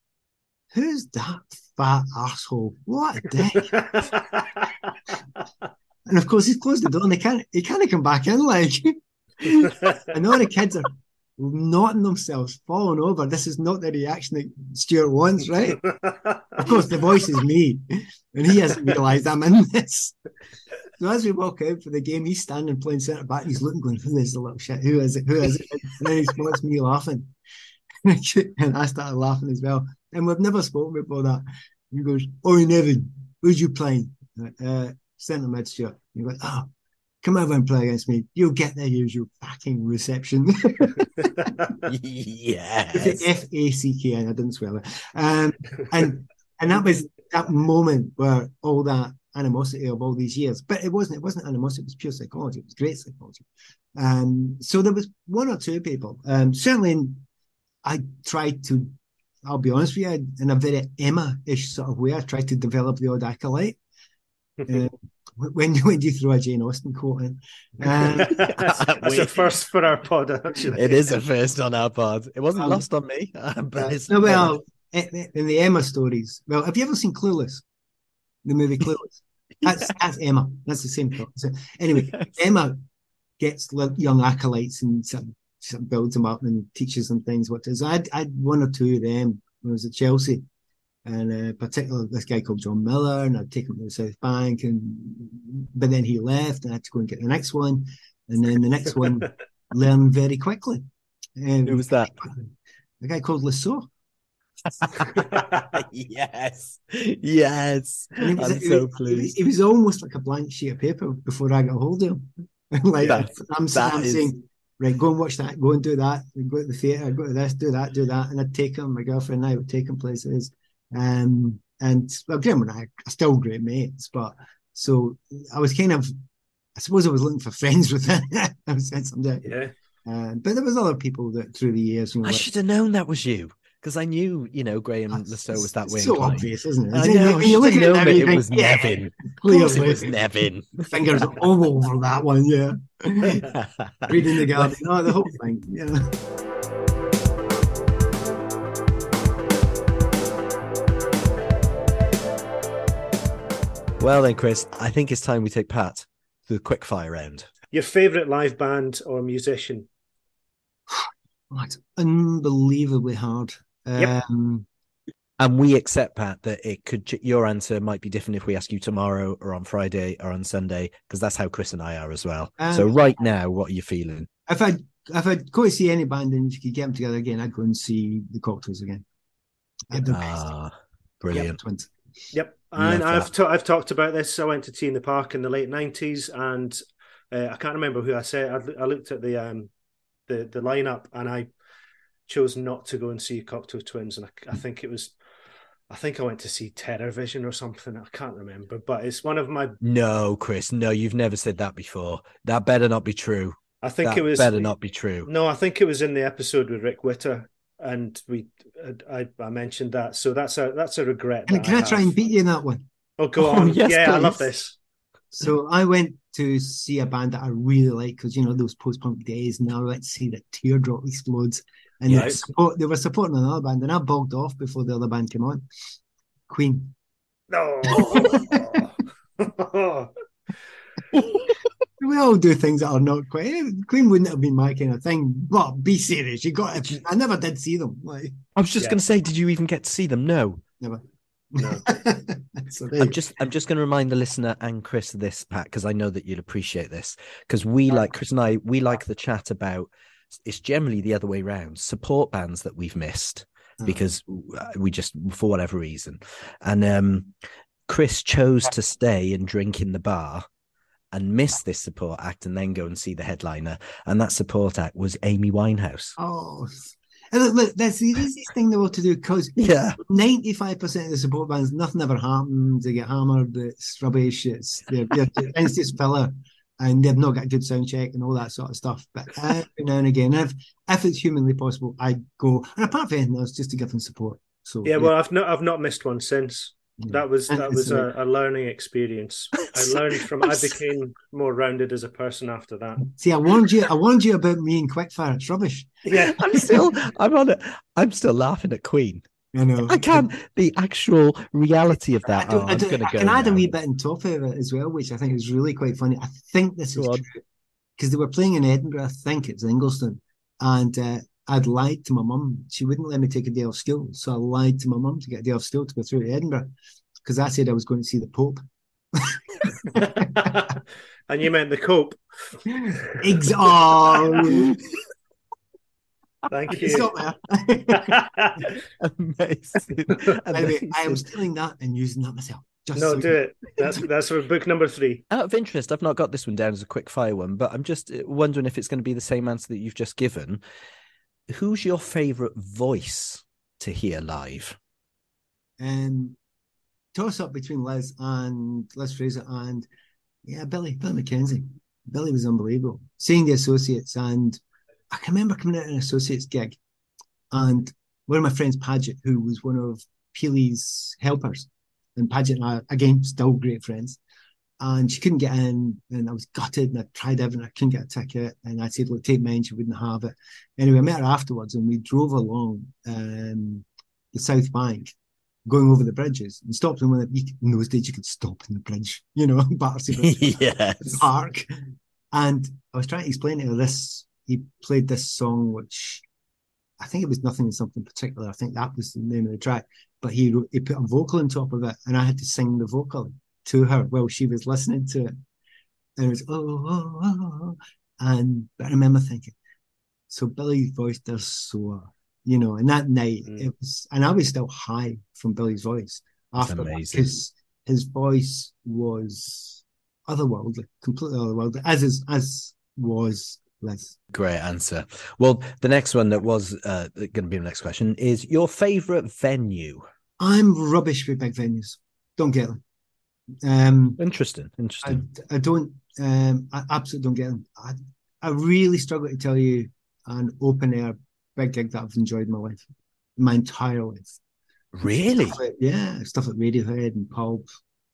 Who's that fat asshole? What a dick. and of course, he's closed the door and they can't, he can't come back in. Like, and all the kids are knotting themselves, falling over. This is not the reaction that Stuart wants, right? Of course, the voice is me, and he hasn't realised I'm in this. So as we walk out for the game, he's standing playing centre back, and he's looking, going, "Who is the little shit? Who is it? Who is it?" And then he spots me laughing, and I started laughing as well. And we've never spoken before that. He goes, "Oh, Nevin, who's you playing?" Uh, centre mid, Stuart. You go, "Oh." Come over and play against me. You'll get the usual fucking reception. yes. F A C K N. I didn't swear. Um, and and that was that moment where all that animosity of all these years, but it wasn't. It wasn't animosity. It was pure psychology. It was great psychology. Um, so there was one or two people. Um, certainly, I tried to. I'll be honest with you, in a very Emma-ish sort of way, I tried to develop the odd acolyte. Uh, when when do you throw a Jane Austen quote in? Um, That's a first for our pod, actually. It is a first on our pod. It wasn't Um, lost on me, uh, but it's no, well, in in the Emma stories. Well, have you ever seen Clueless? The movie Clueless. That's that's Emma. That's the same thing. So anyway, Emma gets young acolytes and sort sort of builds them up and teaches them things. What to do. So I'd, I'd one or two of them when I was at Chelsea, and uh, particularly this guy called John Millar, and I'd take him to the South Bank, and but then he left, and I had to go and get the next one, and then the next one learn very quickly. Um, Who was that? A guy called Le Saux. yes, yes. It was, I'm it, so was, pleased. it was almost like a blank sheet of paper before I got hold of him. like That- I'm, that I'm is- saying, right, go and watch that, go and do that, go to the theatre, go to this, do that, do that, and I'd take him. My girlfriend and I would take him places. Um, and well, Graeme and I are still great mates, but so I was kind of, I suppose I was looking for friends with him. I was saying someday. yeah. Uh, but there was other people that through the years, you know, I like- should have known that was you because I knew, you know, Graeme That's- Le Saux was that way. So inclined. obvious, isn't it? I Isn't it? know. I you look at known it, it think, was yeah, Nevin. Of course it was Nevin. fingers all over that one. Yeah. reading the Guardian, oh, the whole thing. Yeah. well then, Chris, I think it's time we take Pat to the quickfire round. Your favourite live band or musician? Oh, it's unbelievably hard. Yep. Um, And we accept, Pat, that it could your answer might be different if we ask you tomorrow or on Friday or on Sunday, because that's how Chris and I are as well. Um, so right now, what are you feeling? If I if I'd go to see any band and if you could get them together again, I'd go and see the Cocteaus again. At the best. Ah, brilliant. Twins. Yep, and Love I've that. ta- I've talked about this. I went to T in the Park in the late nineties, and uh, I can't remember who I said. I, I looked at the um the the lineup, and I chose not to go and see Cocteau Twins, and I, I think it was. I think I went to see Terrorvision or something. I can't remember, but it's one of my. No, Chris, no, you've never said that before. That better not be true. I think that it was better not be true. No, I think it was in the episode with Rick Witter, and we I, I mentioned that. So that's a that's a regret. Can, can I try and beat you in that one? Oh, go Oh, on. yes, yeah, I love this. So I went to see a band that I really like because you know those post punk days, and I went to see the Teardrop Explodes, and they, were support, they were supporting another band, and I bogged off before the other band came on. Queen. No. We all do things that are not quite. eh, Queen wouldn't have been my kind of thing. But be serious, you got. to I never did see them. Like I was just Yeah. going to say, did you even get to see them? No. never. No. so I'm just I'm just going to remind the listener and Chris this, Pat, because I know that you'll appreciate this. Because we like Chris and I, we like the chat about. It's generally the other way round. Support bands that we've missed Oh. because we just for whatever reason, and um, Chris chose to stay and drink in the bar. And miss this support act, and then go and see the headliner. And that support act was Amy Winehouse. Oh, and look, look, that's the easiest thing in the world to do because Yeah, ninety-five percent of the support bands, nothing ever happens. They get hammered. It's rubbish. It's they're, they're, it's just filler, and they've not got a good sound check and all that sort of stuff. But every now and again, if if it's humanly possible, I go. And apart from anything else, just to give them support. So yeah, well, I've not I've not missed one since. yeah. That was that was a, a learning experience. I learned from. I became more rounded as a person after that. See, I warned you. I warned you about me and Quickfire. It's rubbish. Yeah, I'm still I'm on it. I'm still laughing at Queen. I know. I can't. The actual reality of I, that. do, oh, I, I'm do, going to I go. can add a now. wee bit on top of it as well, which I think is really quite funny. I think this is on. true because they were playing in Edinburgh. I think it's Ingliston, and uh, I'd lied to my mum. She wouldn't let me take a day off school, so I lied to my mum to get a day off school to go through to Edinburgh because I said I was going to see the Pope. and you meant the cope. Ex- oh, Thank you. stop there. Amazing. anyway, I am stealing that and using that myself. Just no, so do you- it. That's that's for book number three. Out of interest, I've not got this one down as a quick fire one, but I'm just uh, wondering if it's going to be the same answer that you've just given. Who's your favorite voice to hear live? Um, toss up between Liz and Liz Fraser and yeah, Billy, Billy Mackenzie. Billy was unbelievable. Seeing the associates, and I can remember coming out an associates gig, and one of my friends, Paget, who was one of Peely's helpers, and Paget and I, again, still great friends. And she couldn't get in, and I was gutted, and I tried everything, I couldn't get a ticket, and I said, "Look, take mine." She wouldn't have it. Anyway, I met her afterwards, and we drove along um, the South Bank, going over the bridges and stopped in one of the, in those days you could stop in the bridge, you know, Battersea Bridge yes. Park. And I was trying to explain to her this. He played this song, which I think it was nothing in something particular. I think that was the name of the track. But he he put a vocal on top of it, and I had to sing the vocal to her while she was listening to it. And it was oh, oh, oh, oh. and but I remember thinking, so Billy's voice does soar, you know. And that night Mm. it was, and I was still high from Billy's voice after because his voice was otherworldly, completely otherworldly, as is as was Great answer. Well, the next one that was uh, going to be the next question is your favorite venue. I'm rubbish with big venues. Don't get them. Um, Interesting. I, Interesting. I don't. Um, I absolutely don't get them. I, I really struggle to tell you an open air big gig that I've enjoyed in my life, my entire life. really? Stuff like- yeah, stuff like Radiohead and Pulp.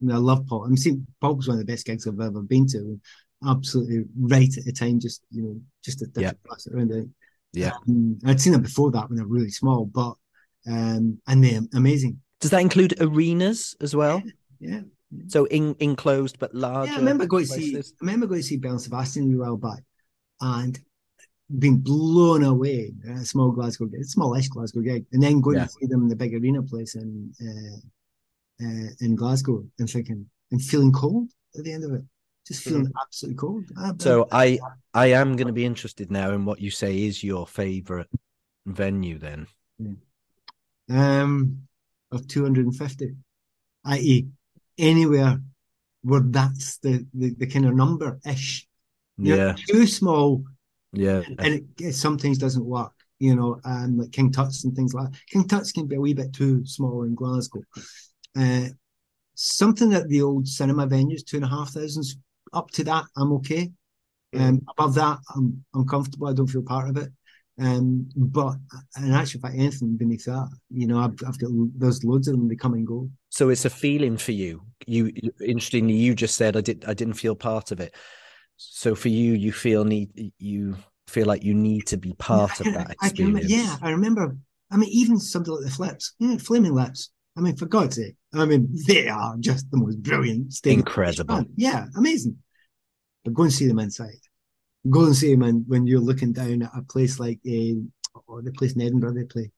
I mean, I love Pulp. I'm seeing Pulp's one of the best gigs I've ever been to. Absolutely right at the time, just you know, just a Yeah. different class around it. Yeah. Um, I'd seen it before that when they were really small, but um, and they're amazing. Does that include arenas as well? Yeah, So in enclosed but large. yeah. I remember going to see. places? I remember going to see Belle and Sebastian a while back, and being blown away at a small Glasgow gig, smallish Glasgow gig, and then going Yeah. to see them in the big arena place in uh, uh, in Glasgow and thinking and feeling cold at the end of it, just feeling absolutely cold. So I I am going to be interested now in what you say is your favorite venue. Then um, of 250, i.e., anywhere where that's the, the, the kind of number ish. yeah, Too small, yeah, and it, it sometimes doesn't work, you know, um, like King Tut's and things like that. King Tut's can be a wee bit too small in Glasgow. Uh, something at the old cinema venues, two and a half thousands, up to that, I'm okay. Um, above that, I'm uncomfortable. I don't feel part of it. Um, but in actual fact, anything beneath that, you know, I've, I've got there's loads of them. They come and go. So it's a feeling for you. You interestingly, you just said I did I didn't feel part of it. So for you, you feel need you feel like you need to be part I of that I can remember- yeah, I remember. I mean, even something like the Flips, you know, Flaming Lips. I mean, for God's sake, I mean, they are just the most brilliant, stadium Incredible. Oh, yeah, amazing. But go and see them inside. Go and see them in, when you're looking down at a place like a, oh, the place in Edinburgh they play.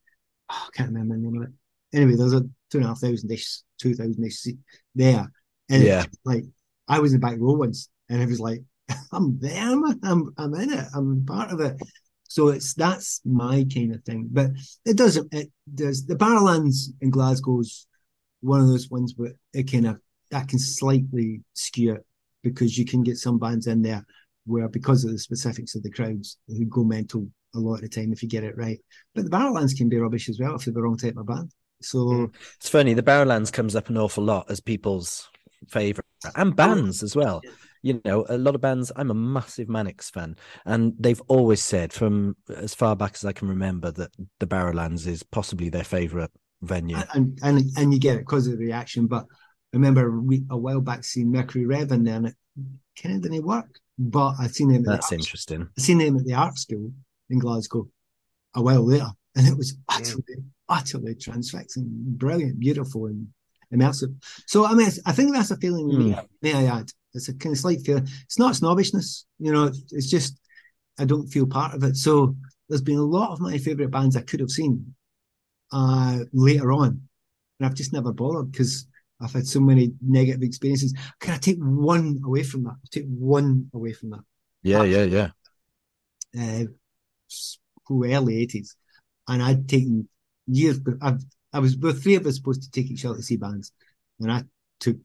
Oh, I can't remember the name of it. Anyway, there's a two and a half thousand ish, two thousand ish seat there. And Yeah. like I was in the back row once, and it was like, I'm there, man. I'm I'm in it. I'm part of it. So it's that's my kind of thing. But it doesn't. It does. The Barrowlands in Glasgow's one of those ones where it kind of that can slightly skew it because you can get some bands in there where because of the specifics of the crowds who go mental a lot of the time if you get it right. But the Barrowlands can be rubbish as well if you're the wrong type of band. So Mm. It's funny. The Barrowlands comes up an awful lot as people's favorite and bands as well. You know, a lot of bands. I'm a massive Manics fan, and they've always said from as far back as I can remember that the Barrowlands is possibly their favorite venue. and and and you get it because of the reaction. But I remember we, a while back seeing Mercury Rev in there and it kind of didn't work. But I seen him. That's the interesting. I seen him at the art school in Glasgow a while later, and it was utterly, utterly transfixing, brilliant, beautiful, and immersive. So I mean, I think that's a feeling. Hmm. with me, May I add? It's a kind of slight feeling. It's not snobbishness, you know. It's, it's just I don't feel part of it. So there's been a lot of my favourite bands I could have seen uh, later on, and I've just never bothered because I've had so many negative experiences. Can I take one away from that? take one away from that. Yeah, yeah, yeah. Uh, s- early eighties, and I'd taken years. But I've, I was, the three of us supposed to take each other to see bands, and I took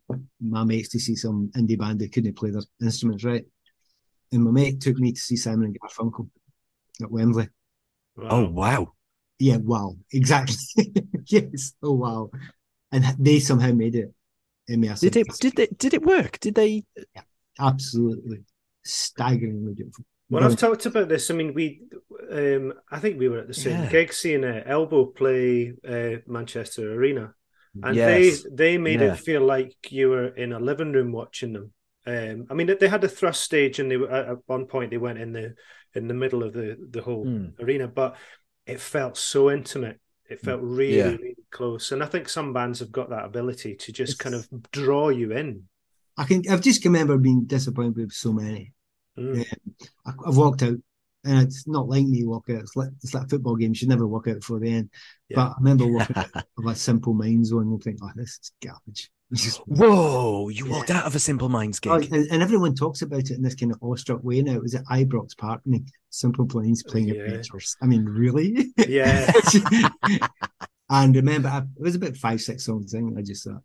my mates to see some indie band that couldn't play their instruments right, and my mate took me to see Simon and Garfunkel at Wembley. Oh wow. Yeah, wow, exactly. yes, oh wow, and they somehow made it immersive. Did it? Did it? Did it work? Did they? Yeah, absolutely staggeringly beautiful. Well, I've talked about this. I mean, we, um, I think we were at the same Yeah. gig seeing uh, Elbow play uh, Manchester Arena, and Yes. they they made Yeah. it feel like you were in a living room watching them. Um, I mean, they had a thrust stage, and they were at at one point they went in the in the middle of the the whole Hmm. arena, but it felt so intimate. It felt really, Yeah. really close, and I think some bands have got that ability to just It's- kind of draw you in. I can. I've just remember being disappointed with so many. Mm. I, I've walked out, and it's not like me walk out. It's like it's like a football game. You should never walk out before the end. Yeah. But I remember walking out of a Simple Minds one and think, oh, this is garbage. This Whoa! You walked out of a Simple Minds gig. Oh, and, and everyone talks about it in this kind of awestruck way now. It was at Ibrox Park and Simple Minds playing Yeah. Adventures. I mean, really? Yeah. and remember, I, it was about five, six songs in. I just thought,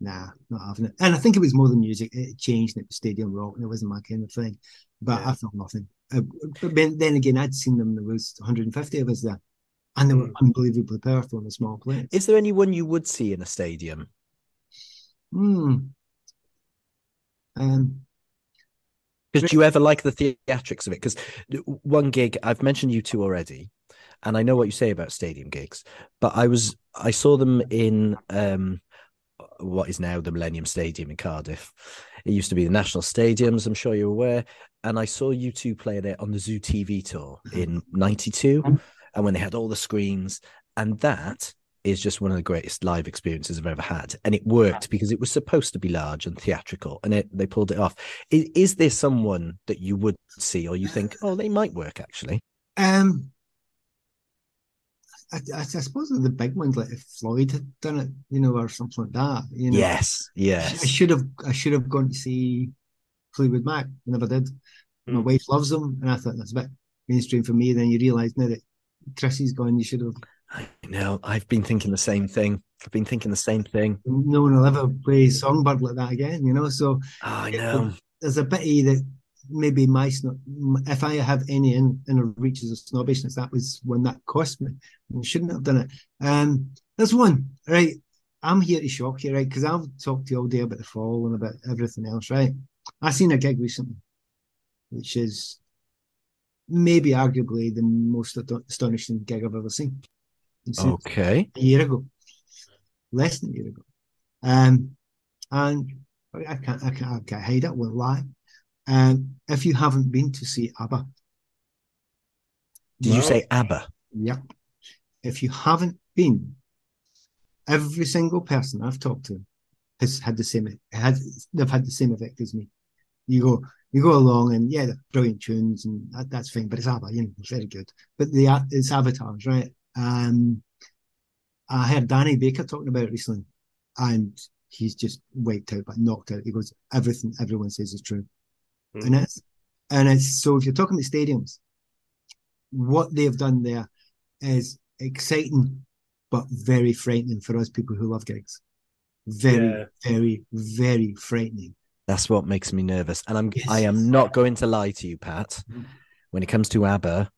nah, not having it. And I think it was more than music. It changed and it was stadium rock and it wasn't my kind of thing. But Yeah. I felt nothing. Uh, but then, then again, I'd seen them. There was 150 of us there. And they were Mm. unbelievably powerful in a small place. Is there anyone you would see in a stadium? Hmm. Um, Because do you ever like the theatrics of it? Because one gig I've mentioned U2 already, and I know what you say about stadium gigs, but I was I saw them in um what is now the Millennium Stadium in Cardiff. It used to be the National Stadiums, I'm sure you're aware. And I saw U2 play there on the Zoo TV tour in '92, and when they had all the screens, and that is just one of the greatest live experiences I've ever had, and it worked because it was supposed to be large and theatrical, and it they pulled it off. Is, is there someone that you would see, or you think, oh, they might work actually? Um, I, I, I suppose the big ones like if Floyd had done it, you know, or something like that. You know, Yes, I should have I should have gone to see Fleetwood Mac. I never did. My Mm. wife loves them, and I thought that's a bit mainstream for me. And Then you realise now that Chrissy's gone, you should have. I know. I've been thinking the same thing. I've been thinking the same thing. No one will ever play Songbird like that again, you know. So Oh, I know. there's a pity that maybe my if I have any in, inner reaches of snobbishness, that was when that cost me. I shouldn't have done it. Um, there's one, right? I'm here to shock you, right? Because I've talked to you all day about the fall and about everything else, right? I seen a gig recently, which is maybe arguably the most astonishing gig I've ever seen. Okay. a year ago, less than a year ago. Um, and I can't, I can't, I can't hide it, won't lie. Um, if you haven't been to see ABBA, Did you say ABBA? yep. If you haven't been, every single person I've talked to has had the same, had, they've had the same effect as me. You go, you go along and yeah, they're brilliant tunes and that, that's fine, but it's ABBA, you know, it's very good. But the, it's avatars, right? Um, I heard Danny Baker talking about it recently and he's just wiped out, but knocked out. He goes, everything everyone says is true. Mm. And it's, and it's, so if you're talking about stadiums, what they've done there is exciting, but very frightening for us people who love gigs. Very, Yeah. very, very frightening. That's what makes me nervous. And I'm Yes. I am not going to lie to you, Pat. Mhm. When it comes to ABBA.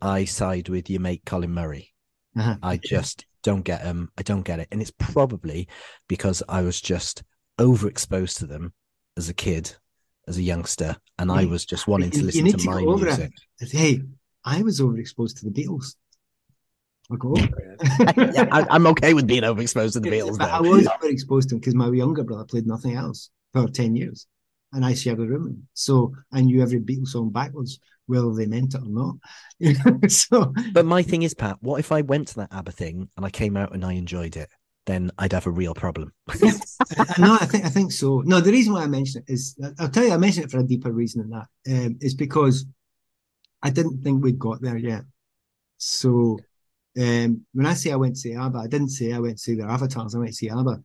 I side with your mate Colin Murray. Uh-huh. I just don't get them. I don't get it. And it's probably because I was just overexposed to them as a kid, as a youngster, and I was just wanting to You- you listen to to my it. music. Hey, I was overexposed to the Beatles. I go, yeah, I, I'm okay with being overexposed to the Beatles. But I was overexposed to them because my younger brother played nothing else for 10 years. And I shared a room. So I knew every Beatles song backwards, whether they meant it or not. You know, so But my thing is, Pat, what if I went to that ABBA thing and I came out and I enjoyed it? Then I'd have a real problem. No, I think I think so. No, the reason why I mention it is I'll tell you, I mention it for a deeper reason than that. Um, is because I didn't think we'd got there yet. So um, when I say I went to see ABBA, I didn't say I went to see their avatars. I went to see ABBA.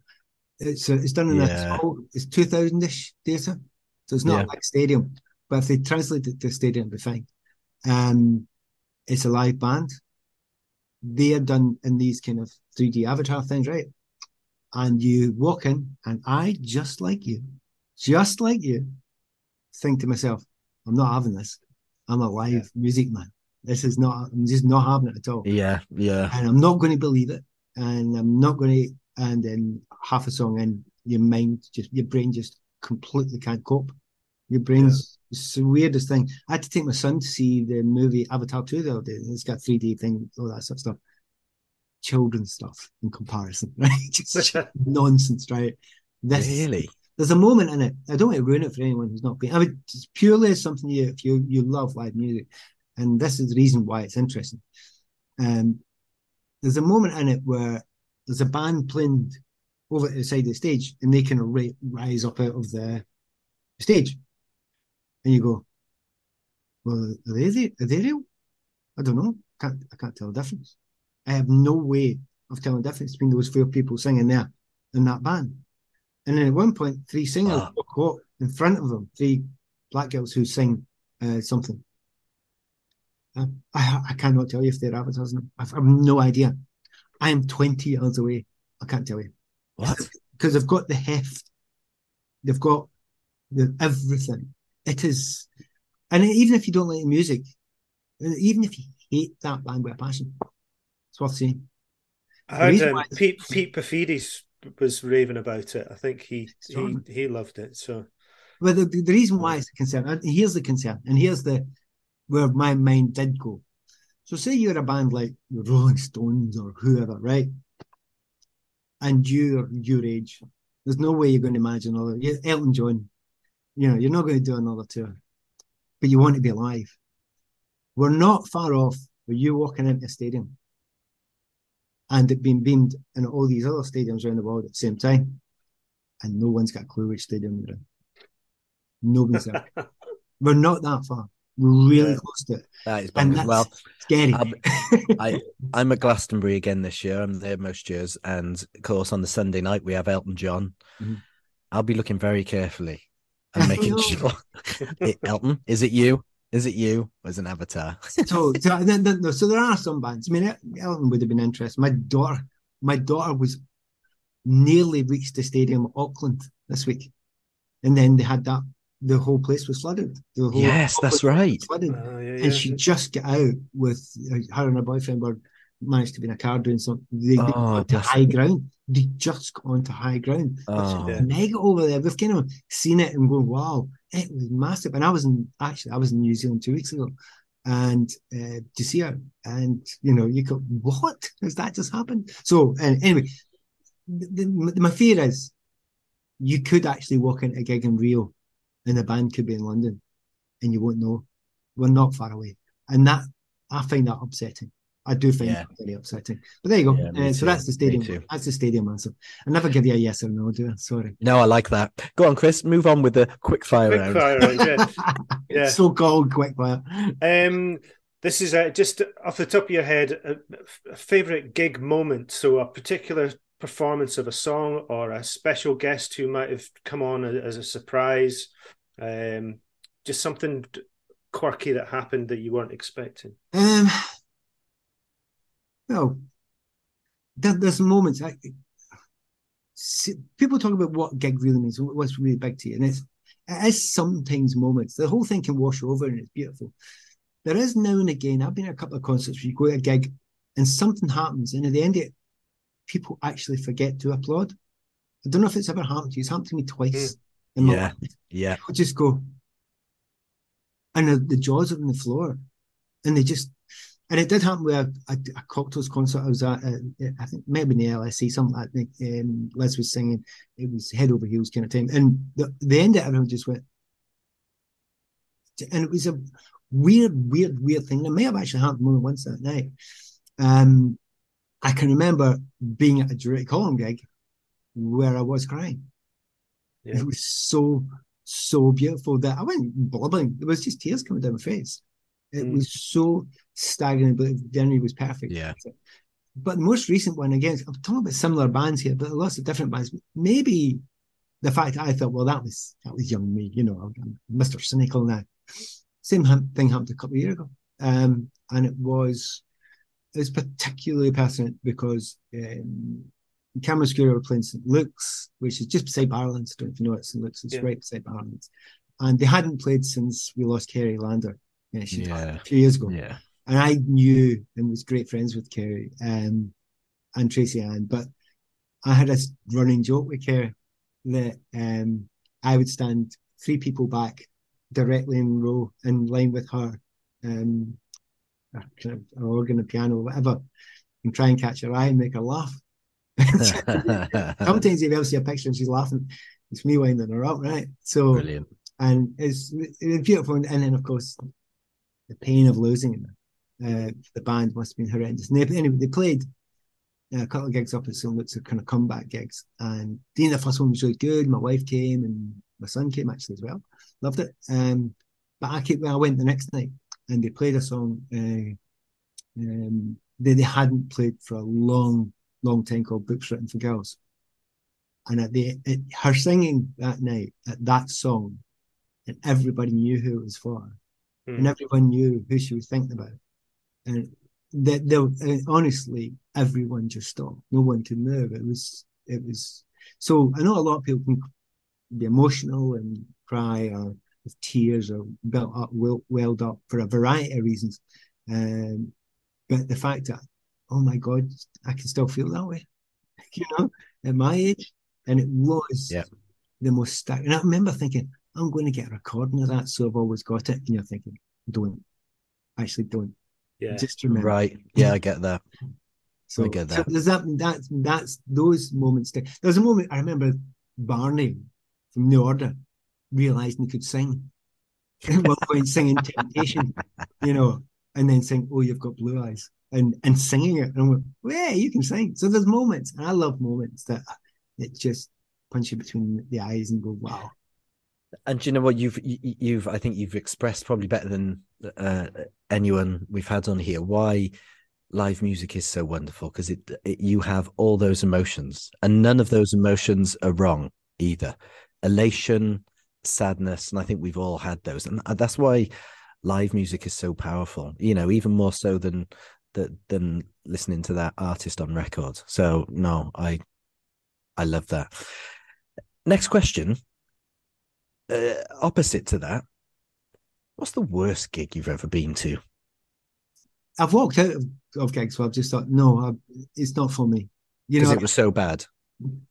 It's uh, it's done in Yeah. a small, it's two thousand ish theatre, so it's not Yeah. a big stadium. But if they translate it to stadium, it'll be fine. Um, it's a live band. They are done in these kind of 3D avatar things, right? And you walk in, and I, just like you, just like you, think to myself, I'm not having this. I'm a live music man. This is not, I'm just not having it at all. Yeah, yeah. And I'm not going to believe it. And I'm not going to, and then half a song in, your mind just, your brain just completely can't cope. Your brain's it's the weirdest thing. I had to take my son to see the movie Avatar 2 the other day. It's got 3D thing, all that sort of stuff. Children's stuff in comparison, right? Just such a nonsense, right? This Really? there's a moment in it. I don't want to ruin it for anyone who's not been. I mean, it's purely as something you if you you love live music, and this is the reason why it's interesting. Um, there's a moment in it where there's a band playing over at the side of the stage, and they kind of rise up out of the stage, and you go, "Well, are they the- are they real? I don't know. Can't I can't tell the difference. I have no way of telling the difference between those four people singing there in that band." And then at one point, three singers Wow. walk up in front of them, three black girls who sing uh, something. I, I cannot tell you if they're avatars. I have no idea. I am 20 yards away. I can't tell you What? because they've got the heft, they've got the everything. It is, and even if you don't like the music, even if you hate that band with a passion, it's worth seeing. I heard um, Pete Pete Paphides was raving about it. I think he he, he loved it. So Well, the, the reason why it's a concern, and here's the concern, and here's the where my mind did go. So, say you're a band like the Rolling Stones or whoever, right? And you're your age. There's no way you're going to imagine you- Elton John. You know, you're not going to do another tour, but you want to be alive. We're not far off. Where you walking into a stadium, and it being beamed in all these other stadiums around the world at the same time, and no one's got a clue which stadium they're in. Nobody's there. We're not that far. We're really Yeah. close to it. That is And Well, scary. um, I I'm at Glastonbury again this year. I'm there most years, and of course on the Sunday night we have Elton John. Mhm. I'll be looking very carefully and making sure. It- Elton, is it you? Is it you? As an avatar? so, so, then- then- no, so there are some bands. I mean, Elton would have been interesting. My daughter, my daughter was nearly reached the stadium at Auckland this week, and then they had that. The whole place was flooded. The whole Yes, that's right. Flooded. Oh, yeah, yeah. and she just got out with uh, her and her boyfriend were managed to be in a car doing something. They, they Oh, got to high ground. They just got onto high ground. Oh, Yeah. Mega over there. We've kind of seen it and going, wow, it was massive. And I was in actually I was in New Zealand two weeks ago and uh, to see her. And you know, you go, what? Has that just happened? So and anyway, the, the, my fear is you could actually walk into a gig in Rio and the band could be in London and you won't know. We're not far away. And that I find that upsetting. I do find Yeah. that very upsetting. But there you go. Yeah, Uh, so that's the stadium. That's the stadium answer. I never give you a yes or no, do I? Sorry. no, I like that. Go on, Chris. Move on with the quick fire Quick round. fire round, yeah. Yeah. So called quick fire. Um, this is uh, just off the top of your head, a, a favorite gig moment. So a particular performance of a song or a special guest who might have come on a- as a surprise. Um, just something quirky that happened that you weren't expecting. Um, well, there, there's moments. I, see, people talk about what gig really means, what's really big to you, and it's it is sometimes moments. The whole thing can wash over, and it's beautiful. There is now and again. I've been at a couple of concerts where you go to a gig, and something happens, and at the end of it, people actually forget to applaud. I don't know if it's ever happened to you. It's happened to me twice. Mm. in my Yeah. life. Yeah. I'll just go, and the, the jaws are on the floor, and they just, and it did happen with a, a, a Cocteaus concert I was at. Uh, I think maybe in the LSE, something like that. Um, Les was singing. It was head over heels kind of time, and the the end of it, everyone just went, and it was a weird, weird, weird thing. It may have actually happened more than once that night. Um, I can remember being at a Durutti Column gig where I was crying. Yeah. It was so, so beautiful that I went blubbering. There was just tears coming down my face. It Mm. was so staggering, but energy was perfect. Yeah. But the most recent one, again, I'm talking about similar bands here, but lots of different bands. Maybe the fact I thought, well, that was that was young me, you know, I'm Mr. Cynical now. Same thing happened a couple of years ago, um, and it was it was particularly pertinent because um, Camera Obscura were playing St Luke's, which is just beside Barrowlands. Don't know if you know it, St Luke's. It's Yeah. right beside Barrowlands, and they hadn't played since we lost Carey Lander. Yeah, she died Yeah. a few years ago Yeah. and I knew and was great friends with Carey um, and Tracyanne, but I had a running joke with Carey that um, I would stand three people back directly in row in line with her, um, a kind of an organ, a piano, whatever, and try and catch her eye and make her laugh. Sometimes if you ever see a picture and she's laughing, it's me winding her up, right? So Brilliant. and it's, it's beautiful. And then, of course, the pain of losing uh, the band must have been horrendous. And they, anyway, they played uh, a couple of gigs up at St. Luke's, kind of comeback gigs. And the first one was really good. My wife came and my son came actually as well. Loved it. Um, but I I went the next night and they played a song uh, um, that they hadn't played for a long, long time called Books Written for Girls. And at the it, her singing that night at that song and everybody knew who it was for, Hmm. and everyone knew who she was thinking about. And that they, honestly, everyone just stopped. No one could move. It was, it was. So I know a lot of people can be emotional and cry or with tears or built up, well, welled up for a variety of reasons. Um, but the fact that, oh my God, I can still feel that way, you know, at my age, and it was Yeah. the most stack. And I remember thinking, I'm going to get a recording of that, so I've always got it. And you're thinking, don't, actually don't. Yeah. Just remember. Right. Yeah, I get that. So, I get so that. there's that. That's that's those moments. There. There's a moment I remember Barney from New Order realizing he could sing. At one point, singing "Temptation," you know, and then saying, "Oh, you've got blue eyes." and and singing it. And I'm like, well, yeah, you can sing. So there's moments, and I love moments that it just punch you between the eyes and go, wow. And you know what? You've you've I think you've expressed probably better than uh, anyone we've had on here why live music is so wonderful because it, it you have all those emotions and none of those emotions are wrong either. Elation sadness and i think we've all had those and that's why live music is so powerful you know even more so than that than listening to that artist on record. So no i i love that. Next question uh, opposite to that what's the worst gig you've ever been to I've walked out of, of gigs where I've just thought, no, I, it's not for me. You know, it was so bad.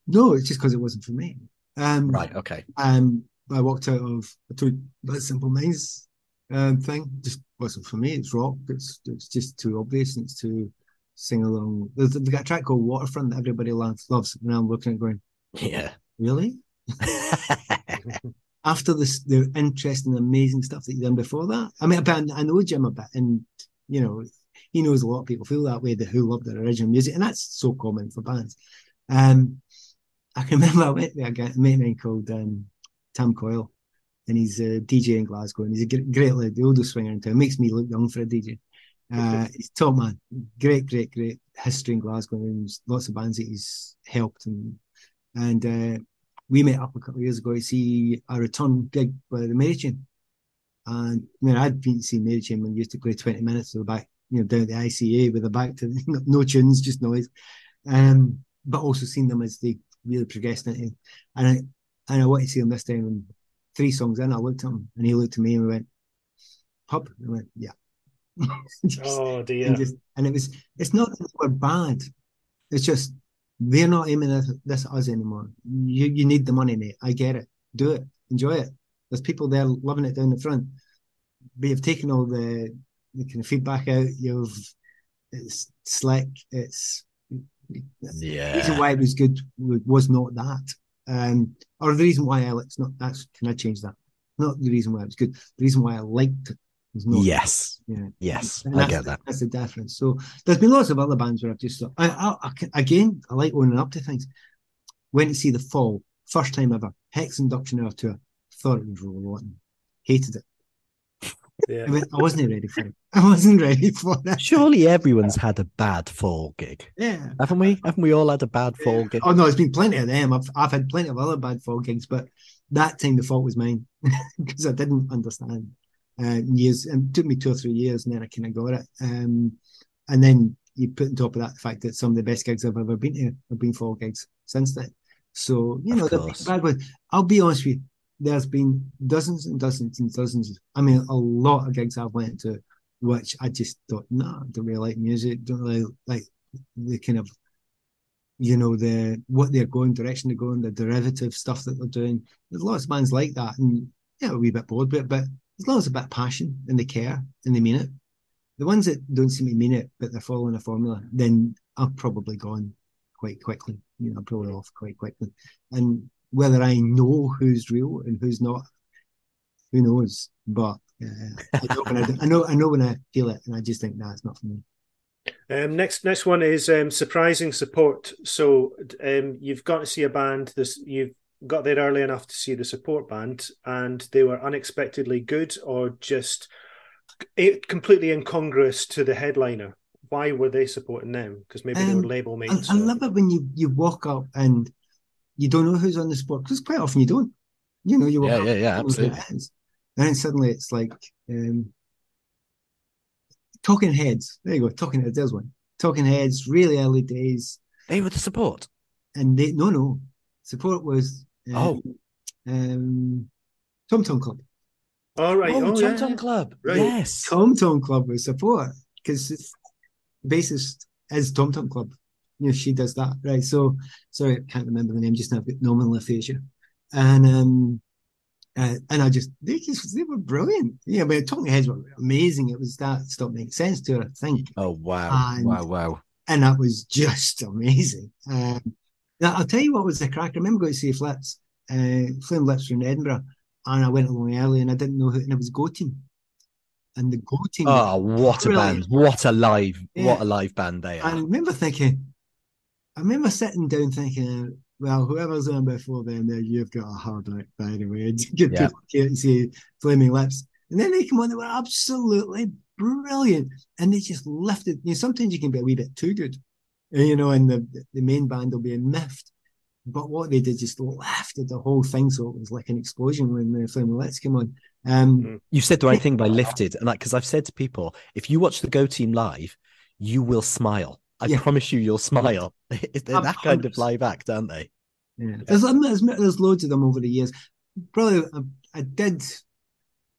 No, it's just because it wasn't for me. Um, right. Okay. Um, I walked out of that Simple Minds um, thing. Just wasn't for me. It's rock. It's it's just too obvious and it's too sing along. There's they've got a track called Waterfront that everybody loves, loves, and I'm looking at going, yeah, really? After this, the interesting, amazing stuff that you've done before that. I mean, I know Jim a bit, and you know, he knows a lot of people feel that way that who love their original music, and that's so common for bands. Um, I can remember I went there, a mate of mine called um, Tam Coyle, and he's a DJ in Glasgow, and he's a great lad, the oldest swinger in town. It makes me look young for a DJ. Uh, he's top man, great, great, great history in Glasgow, and lots of bands that he's helped, and and uh, we met up a couple of years ago to see a return gig by the Mary Chain. And I mean, I'd been seeing Mary Chain when used to play 20 minutes to the back, you know, down the ICA with the back to no tunes, just noise. Um, but also seen them as they really progressed into and I and I wanted to see them this time and three songs in, I looked at him and he looked at me and we went, Pub? And I went, Yeah. just, oh dear. And, just, and, it was it's not that we're bad. It's just they're not aiming at this us anymore. You you need the money, mate. I get it. Do it. Enjoy it. There's people there loving it down the front, but you've taken all the, the kind of feedback out. You've it's slick. It's yeah. The reason why it was good was not that, um, or the reason why I it's not. That's can I change that? Not the reason why it was good. The reason why I liked it was not. Yes. Yeah. Yes. I get that. That's the difference. So there's been lots of other bands where I've just thought. I, I, I again, I like owning up to things. Went to see the Fall first time ever. Hex Enduction Hour tour thought it was really rotten, hated it. Yeah. I, I wasn't ready for it. I wasn't ready for it. Surely everyone's had a bad fall gig. Yeah. Haven't we? Haven't we all had a bad fall gig? Oh no, it's been plenty of them. I've I've had plenty of other bad fall gigs, but that time the fault was mine because I didn't understand. Uh, years and it took me two or three years, and then I kind of got it. Um, and then you put on top of that the fact that some of the best gigs I've ever been to have been Fall gigs since then. So you know, the bad one. I'll be honest with you there's been dozens and dozens and dozens. I mean, a lot of gigs I've went to, which I just thought, no, nah, don't really like music, don't really like the kind of, you know, the what they're going, direction they're going, the derivative stuff that they're doing. There's lots of bands like that, and yeah, we're a wee bit bored with it, but as long as a bit of passion and they care and they mean it. The ones that don't seem to mean it, but they're following a formula, then I've probably gone quite quickly. You know, I'm probably off quite quickly. And whether I know who's real and who's not, who knows? But uh, I, know I, I, know I know when I feel it, and I just think nah, it's not for me. Um, next, next one is um, surprising support. So um, you've got to see a band. This you've got there early enough to see the support band, and they were unexpectedly good, or just completely incongruous to the headliner. Why were they supporting them? Because maybe they were um, label mates. I, I love it when you you walk up and you don't know who's on the spot because quite often you don't. You know, you yeah, yeah, yeah, absolutely. And then suddenly it's like um, Talking Heads. There you go, Talking Heads. There's one. Talking Heads, really early days. They were the support, and they no, no, support was um, oh, um, Tom Tom Club. All right, oh, oh, Tom yeah. Tom Club. Right. Yes, Tom Tom Club was support because the bassist is Tom Tom Club you know, she does that, right? So, sorry, I can't remember the name just now, but nominal aphasia. And, um, uh, and I just, they just, they were brilliant. Yeah, but Talking Heads were amazing. It was that stopped making sense to her, I think. Oh, wow. And, wow, wow. And that was just amazing. Um, now, I'll tell you what was the crack. I remember going to see Flips, uh, Flame Lips from Edinburgh, and I went along early and I didn't know who, and it was Go Team. and the Go team. Oh, what a band! What a live, Yeah. what a live band they are. I remember thinking, I remember sitting down thinking, well, whoever's on before them, there you've got a hard night, by the way. Good Yeah. people can't see Flaming Lips. And then they come on, they were absolutely brilliant. And they just lifted. You know, sometimes you can be a wee bit too good, you know, and the, the main band will be a miffed. But what they did just lifted the whole thing. So it was like an explosion when the Flaming Lips came on. Um, mm. You said the right thing by lifted, and like because I've said to people, if you watch the Go Team live, you will smile. I Yeah. promise you, you'll smile. They're I'm that kind of 100%. live act, aren't they? Yeah, there's, um, there's there's loads of them over the years. Probably, I, I did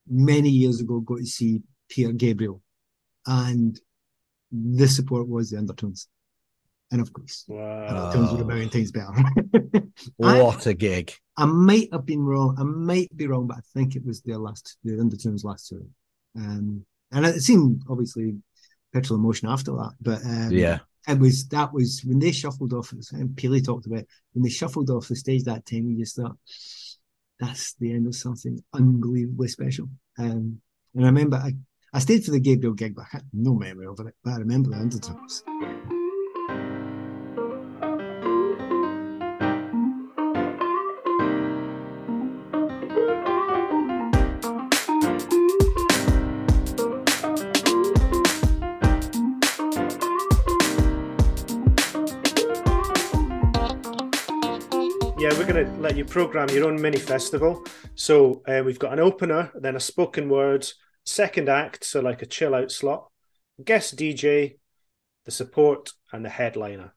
many years ago go to see Peter Gabriel, and the support was the Undertones, and of course, Wow. Undertones were a Oh. million times better. I, What a gig! I might have been wrong. I might be wrong, but I think it was their last, the Undertones' last tour. Um, and it seemed obviously petrol emotion after that, but um, Yeah, it was that was when they shuffled off. And Peely talked about when they shuffled off the stage that time. You just thought that's the end of something unbelievably special. Um, and I remember I, I stayed for the Gabriel gig, but I had no memory of it. But I remember the Undertones. Going to let you program your own mini festival. So uh, we've got an opener, then a spoken word, second act, so like a chill out slot, guest DJ, the support, and the headliner.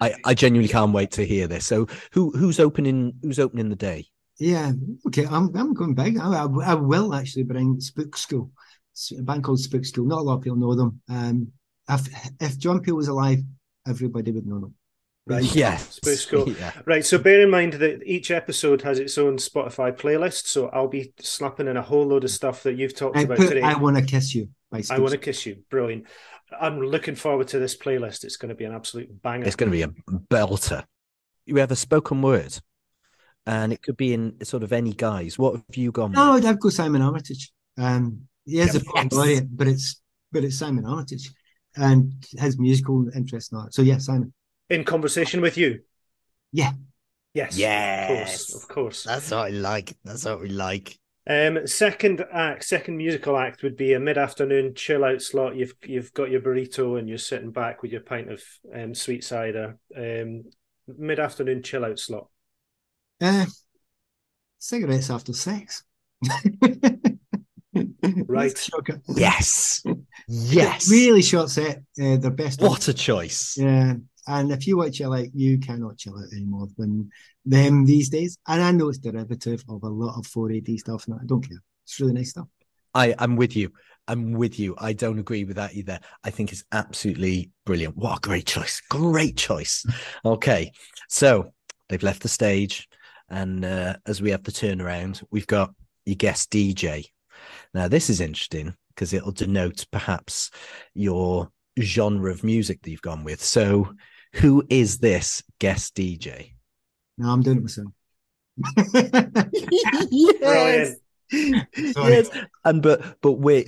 I, I genuinely can't wait to hear this. So, who who's opening who's opening the day? Yeah, okay. I'm I'm going big. I, I, I will actually bring Spook School, It's a band called Spook School. Not a lot of people know them. Um, if if John Peel was alive, everybody would know them. Right. Yes, Spook School. Yeah. Right, so bear in mind that each episode has its own Spotify playlist. So I'll be slapping in a whole load of stuff that you've talked I about put today. I Want to Kiss You by I want to kiss you. Brilliant. I'm looking forward to this playlist. It's going to be an absolute banger. It's going to be a belter. You have a spoken word, and it could be in sort of any guise. What have you gone? No, with? I'd go Simon Armitage. Um, he is a Yes. possibility, but it's but it's Simon Armitage, and his musical interest in that. So yeah, Simon. In conversation with you. Yeah. Yes. Yes. Of course. Of course. That's what I like. That's what we like. Um, second act, second musical act would be a mid-afternoon chill out slot. You've you've got your burrito and you're sitting back with your pint of um, sweet cider. Um, mid-afternoon chill out slot. Uh, cigarettes after sex. Right. Shocker. Yes, yes. Really short set. Uh, their best. What a choice. Yeah. And if you watch chill out, you cannot chill out anymore than them these days. And I know it's derivative of a lot of 4AD stuff, and I don't care. It's really nice stuff. I, I'm with you. I'm with you. I don't agree with that either. I think it's absolutely brilliant. What a great choice. Great choice. Okay. So they've left the stage. And uh, as we have the turnaround, we've got your guest DJ. Now, this is interesting because it'll denote perhaps your genre of music that you've gone with. So, who is this guest DJ? No, I'm doing it myself. Brilliant. Sorry. yes. And but but where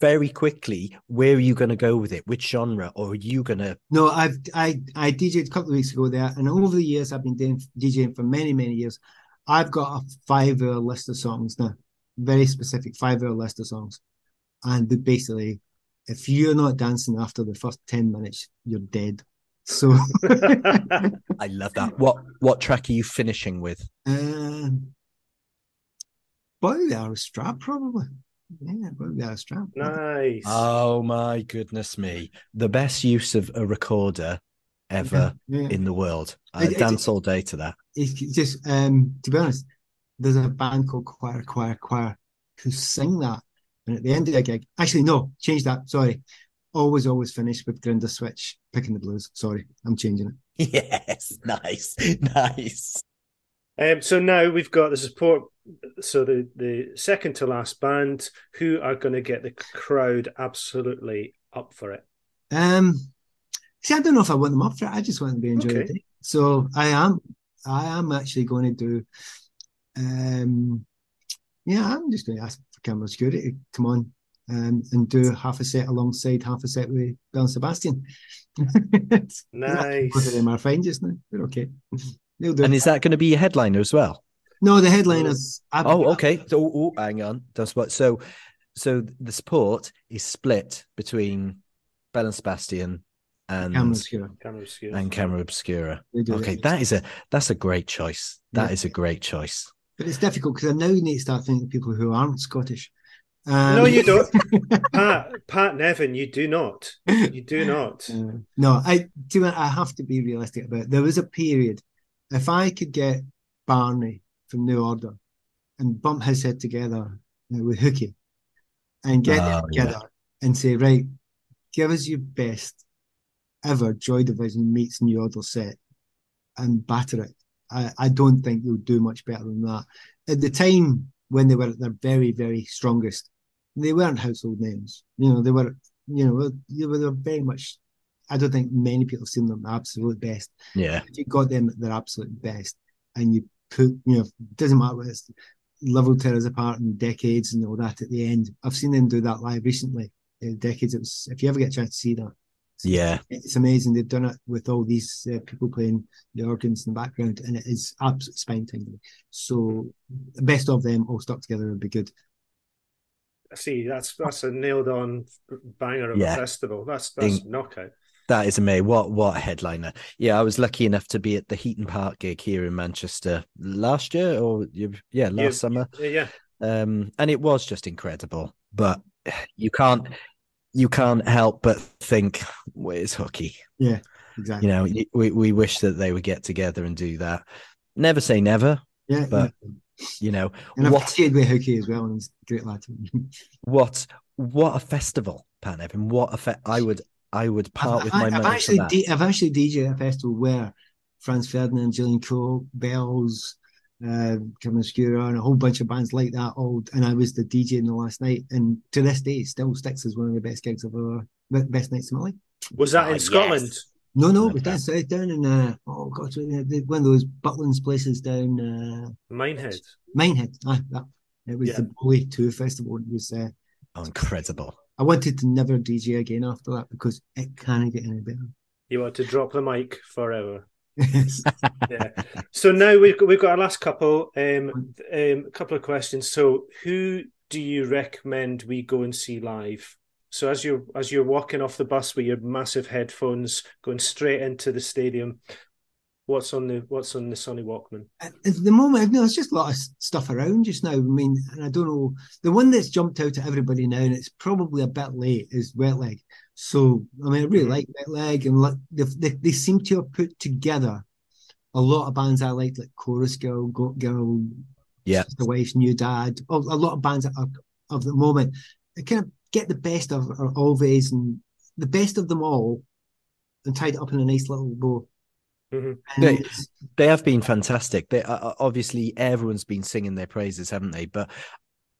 very quickly, where are you going to go with it? Which genre, or are you going to? No, I've I I DJed a couple of weeks ago there, and over the years I've been doing DJing for many many years. I've got a five hour list of songs now, very specific five hour list of songs, and basically, if you're not dancing after the first ten minutes, you're dead. So, I love that. What what track are you finishing with? um, probably the Arab Strap, probably. Yeah, probably the Arab Strap. nice. Oh my goodness me! The best use of a recorder ever Yeah. in the world. I It- it- dance all day to that. it's just um to be honest, there's a band called Choir Choir Choir who sing that. And at the end of the gig, actually no, change that. Sorry. Always, always finish with Grinderswitch picking the blues. Sorry, I'm changing it. Yes, nice, nice. Um, so now we've got the support. So the the second to last band who are going to get the crowd absolutely up for it. Um see, I don't know if I want them up for it. I just want them to enjoy Okay. the day. So I am I am actually going to do um yeah, I'm just going to ask for Camera Obscura come on um, and do half a set alongside half a set with Belle and Sebastian. Nice. Both of them are fine just now. They're okay. They'll do. And is that going to be a headliner as well? no, the headliners. I- Oh, okay. So, oh, hang on. That's what. So, so the support is split between Belle and Sebastian and Camera obscura. Camera obscura. and Camera Obscura. Okay, it. that is a that's a great choice. That Yeah. is a great choice. But it's difficult because I now you need to start thinking of people who aren't Scottish. Um, No, you don't. Pat, Pat Nevin, you do not. You do not. Uh, no, I do. I have to be realistic about. It. There was a period. If I could get Barney from New Order and bump his head together uh, with Hookie and get them Oh, yeah. together and say, right, give us your best ever Joy Division meets New Order set and batter it. I, I don't think you'll do much better than that. At the time when they were at their very, very strongest, they weren't household names. You know, they were, you know, they were, they were very much. I don't think many people have seen them at absolute best. Yeah, If you got them at their absolute best, and you put, you know, doesn't matter what it's level tear us apart in decades and all that at the end. I've seen them do that live recently. In decades, it was. If you ever get a chance to see that, yeah. it's amazing. They've done it with all these uh, people playing the organs in the background, and it is absolutely spine tingling. So, the best of them all stuck together would be good. See, that's that's a nailed on banger of Yeah. a festival. That's that's In- knockout. That is amazing. What what a headliner? Yeah, I was lucky enough to be at the Heaton Park gig here in Manchester last year, or yeah, last Yeah. summer. Yeah, yeah. um, and it was just incredible. But you can't you can't help but think, "Where's Hooky?" Yeah, exactly. You know, we we wish that they would get together and do that. Never say never. Yeah. but- yeah. You know And I've what with Hookie as well, and he's great lad. what what a festival, Pat Nevin. What a fe- I would I would part with I've, my I've money actually for that. D- I've actually DJ at a festival where Franz Ferdinand, Gillian Crow, Bells, uh, Camera Obscura, and a whole bunch of bands like that. All and I was the DJ in the last night, and to this day, it still sticks as one of the best gigs I've ever, best nights of my life. Was that Ah, in Scotland? yes. No, no, but that. that's uh, down in uh, oh god, one of those Butlins places down uh, Minehead. Minehead. Ah, that it was Yeah. the Bowlie Two Festival. It was. Uh, Oh, incredible. I wanted to never DJ again after that because it can't get any better. You want to drop the mic forever. Yeah. so now we've got, we've got our last couple. Um, um, a couple of questions. So, who do you recommend we go and see live? So as you're as you're walking off the bus with your massive headphones, going straight into the stadium, what's on the what's on the Sony Walkman? at at the moment, no, there's just a lot of stuff around just now. I mean, and I don't know. The one that's jumped out to everybody now, and it's probably a bit late, is Wet Leg. So, I mean, I really Mhm. like Wet Leg, and like they, they, they seem to have put together a lot of bands I liked, like Chorus Girl, Goat Girl, Yeah. The Wife's New Dad, a, a lot of bands that are, of the moment. They kind of get the best of of Always and the best of them all and tied it up in a nice little bow. Mhm. And Yeah. it's- They have been fantastic. They uh, obviously everyone's been singing their praises, haven't they? But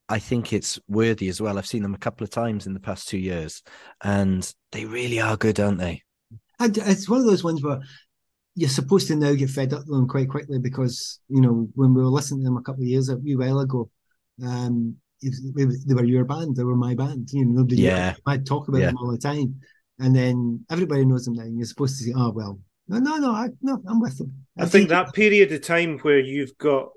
I think it's worthy as well. I've seen them a couple of times in the past two years, and they really are good, aren't they? I, it's one of those ones where you're supposed to now get fed up with them quite quickly because you know when we were listening to them a couple of years a wee while ago, um, it, it, they were your band, they were my band. You know, nobody knew Yeah. it. I'd talk about Yeah. them all the time, and then everybody knows them now. And you're supposed to say, "Oh well, no, no, no, I, no, I'm with them." I think that period of time where you've got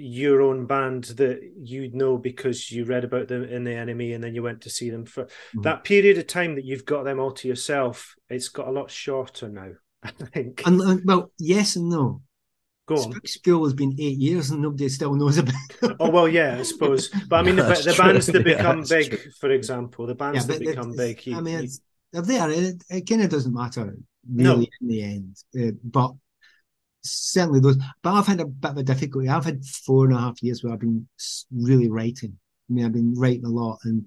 your own band that you know because you read about them in the NME and then you went to see them for Mhm. that period of time that you've got them all to yourself it's got a lot shorter now i think And, and well, yes and no. Go on Spook School has been eight years and nobody still knows about. it. oh well yeah i suppose but i mean the, the bands that become that's big true. for example the bands that become big you- I mean, you- it's, they're there. It, it kind of doesn't matter No. really in the end. Uh, but certainly those. But I've had a bit of a difficulty. I've had four and a half years where I've been really writing. I mean, I've been writing a lot, and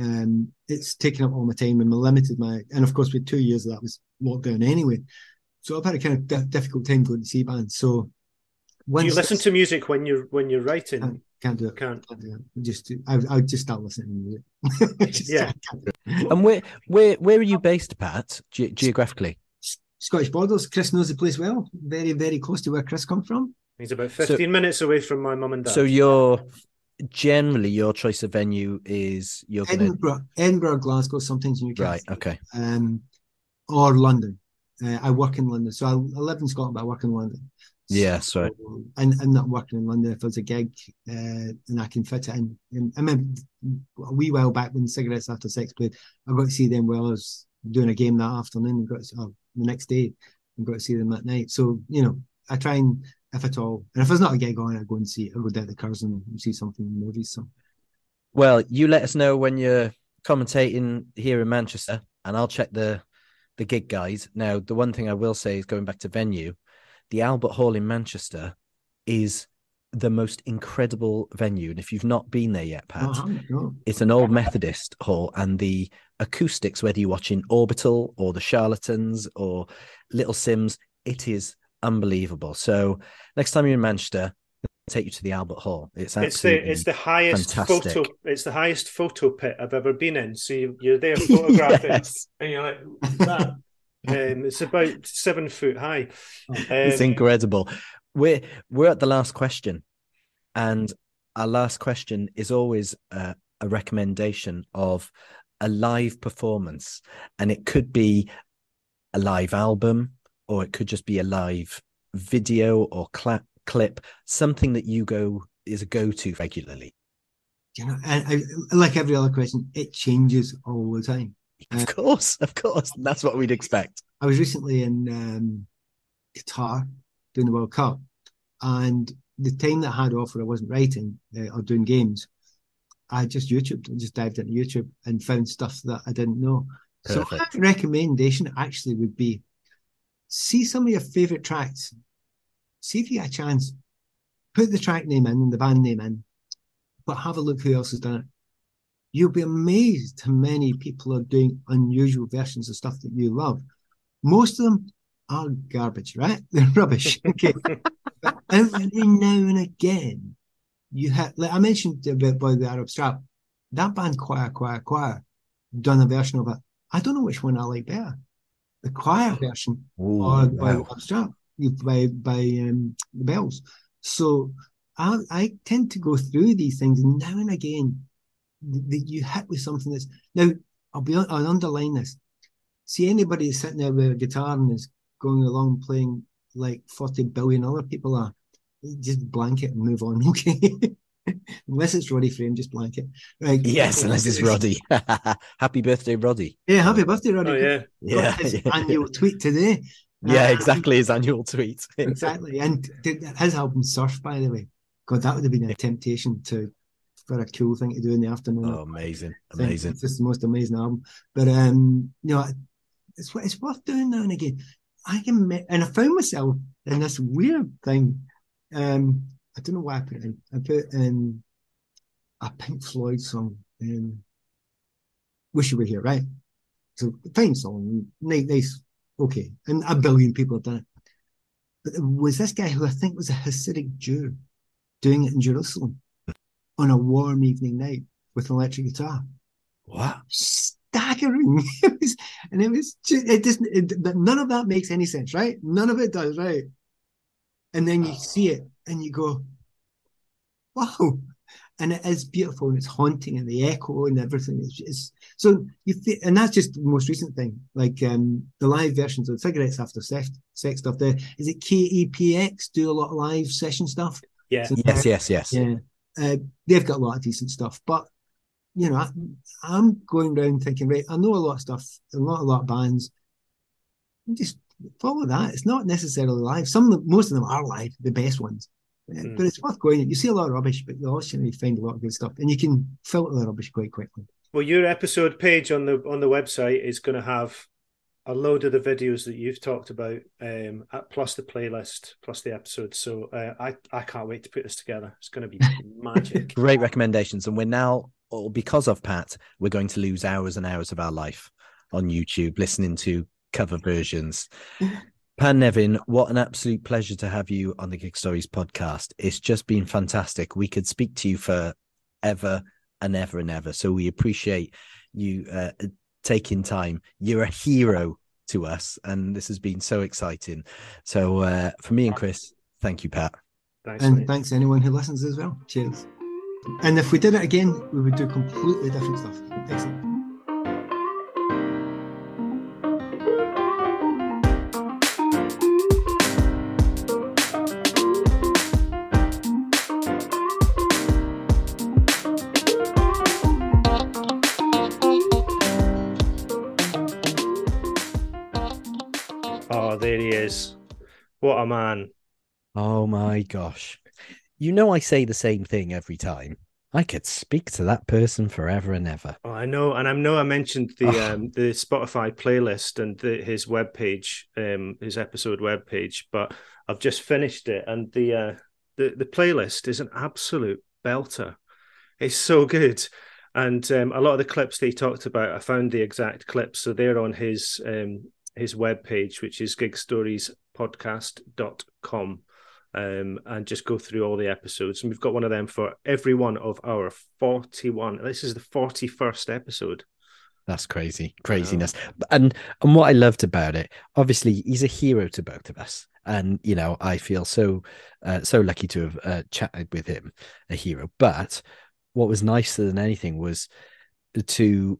um, it's taken up all my time and limited my. And of course, with two years of that was lockdown anyway. So I've had a kind of di- difficult time going to see bands. So do once you listen to music when you're when you're writing Can't, can't do it. can't Can't do it. Just I, I would just start listening to music. Yeah. can't do it. And where where where are you based, Pat? Ge- geographically? Scottish borders. Chris knows the place well. Very, very close to where Chris comes from. he's about 15 minutes away from my mum and dad So you're generally your choice of venue is you're going to Edinburgh, Edinburgh, Glasgow, sometimes Newcastle, right. Okay. um, or London. Uh, I work in London, so I, I live in Scotland, but I work in London. Yeah, that's right. And I'm not working in London. If there's a gig uh, and I can fit it in, and I remember a wee while back when Cigarettes After Sex played, I got to see them while I was doing a game that afternoon. Got to, oh, the next day, and got to see them that night. So you know, I try and if at all, and if there's not a gig on, I go and see. I go down the cars and see something in the movies. So Well, you let us know when you're commentating here in Manchester, and I'll check the the gig guys. Now, the one thing I will say is going back to venue, the Albert Hall in Manchester is the most incredible venue. And if you've not been there yet, Pat, Oh, no. it's an old Methodist hall, and the acoustics, whether you're watching Orbital or The Charlatans or Little Simz, it is unbelievable. So next time you're in Manchester, take you to the Albert Hall. It's it's the, it's the highest fantastic. photo. It's the highest photo pit I've ever been in. So you- you're there photographing, Yes. and you're like that. Um, it's about seven foot high. It's Um, incredible. We're we're at the last question, and our last question is always a, a recommendation of a live performance, and it could be a live album, or it could just be a live video or clap clip, something that you go is a go to regularly. You know, and I, like every other question, it changes all the time. Of course, of course, and that's what we'd expect. I was recently in um, Qatar doing the World Cup, and the time that I had off where I wasn't writing uh, or doing games, I just YouTube, just dived into YouTube and found stuff that I didn't know. So Perfect. my recommendation actually would be see some of your favorite tracks, see if you get a chance, put the track name in and the band name in, but have a look who else has done it. You'll be amazed how many people are doing unusual versions of stuff that you love. Most of them are garbage, right? They're rubbish. Okay. but every now and again, you have, like I mentioned about by the Arab Strap, that band Choir, Choir, Choir, done a version of it. I don't know which one I like better. The choir version Ooh, or by wow. Arab Strap by by um, the bells. So I I tend to go through these things now and again that you hit with something that's now I'll be I'll underline this. See anybody sitting there with a guitar and is going along playing like 40 billion other people are, just blanket and move on, okay? unless it's Roddy Frame, just blanket. Right. Yes, unless it's Roddy. Happy birthday, Roddy. Yeah, happy birthday, Roddy. oh yeah, Got Yeah, his yeah. annual tweet today. yeah, Um, exactly. His annual tweet. exactly. And his album Surf, by the way, God, that would have been a temptation to for a cool thing to do in the afternoon. Oh, amazing, amazing. It's just the most amazing album. But um, you know, it's it's worth doing now and again. I can, and I found myself in this weird thing. Um, I don't know why I put it in. I put in a Pink Floyd song. Um, Wish You Were Here, right? So fine song, nice, nice, okay, and a billion people have done it. But there was this guy who I think was a Hasidic Jew doing it in Jerusalem on a warm evening night with an electric guitar What? staggering. It was, and it was just, it doesn't, it, but none of that makes any sense, right? None of it does, right? And then you see it and you go, wow. And it is beautiful and it's haunting and the echo and everything is just, so you feel, and that's just the most recent thing. Like, um, the live versions of cigarettes after sex, sex stuff there. Is it KEXP do a lot of live session stuff? yeah. So Yes, yes, yes. yeah, uh, they've got a lot of decent stuff, but you know, I, I'm going around thinking, right, I know a lot of stuff, a lot, a lot of bands. Just follow that. It's not necessarily live. Some of them, most of them are live, the best ones. Mm. But it's worth going. You see a lot of rubbish, but you also find a lot of good stuff, and you can filter the rubbish quite quickly. Well, your episode page on the on the website is going to have a load of the videos that you've talked about, um, plus the playlist, plus the episodes. So uh, I I can't wait to put this together. It's going to be magic. Great recommendations. And we're now, or because of Pat, we're going to lose hours and hours of our life on YouTube listening to cover versions. Pat Nevin, what an absolute pleasure to have you on the Gig Stories podcast. It's just been fantastic. We could speak to you for ever and ever and ever. So we appreciate you uh, taking time. You're a hero to us, and this has been so exciting. So uh, for me and Chris, thank you, Pat. Thanks, And mate. thanks to anyone who listens as well. Cheers. And if we did it again, we would do completely different stuff. Excellent. What a man. Oh my gosh. You know, I say the same thing every time. I could speak to that person forever and ever. Oh, I know, and I know I mentioned the Oh. um, the Spotify playlist and the, his webpage, um, his episode webpage, but I've just finished it, and the uh, the the playlist is an absolute belter. It's so good, and um, a lot of the clips that he talked about, I found the exact clips, so they're on his um, his webpage, which is gigstoriespodcast.com. Um, and just go through all the episodes. And we've got one of them for every one of our 41. This is the 41st episode. That's crazy, craziness. And and what I loved about it, obviously, he's a hero to both of us, and you know, I feel so uh, so lucky to have uh, chatted with him, a hero. But what was nicer than anything was to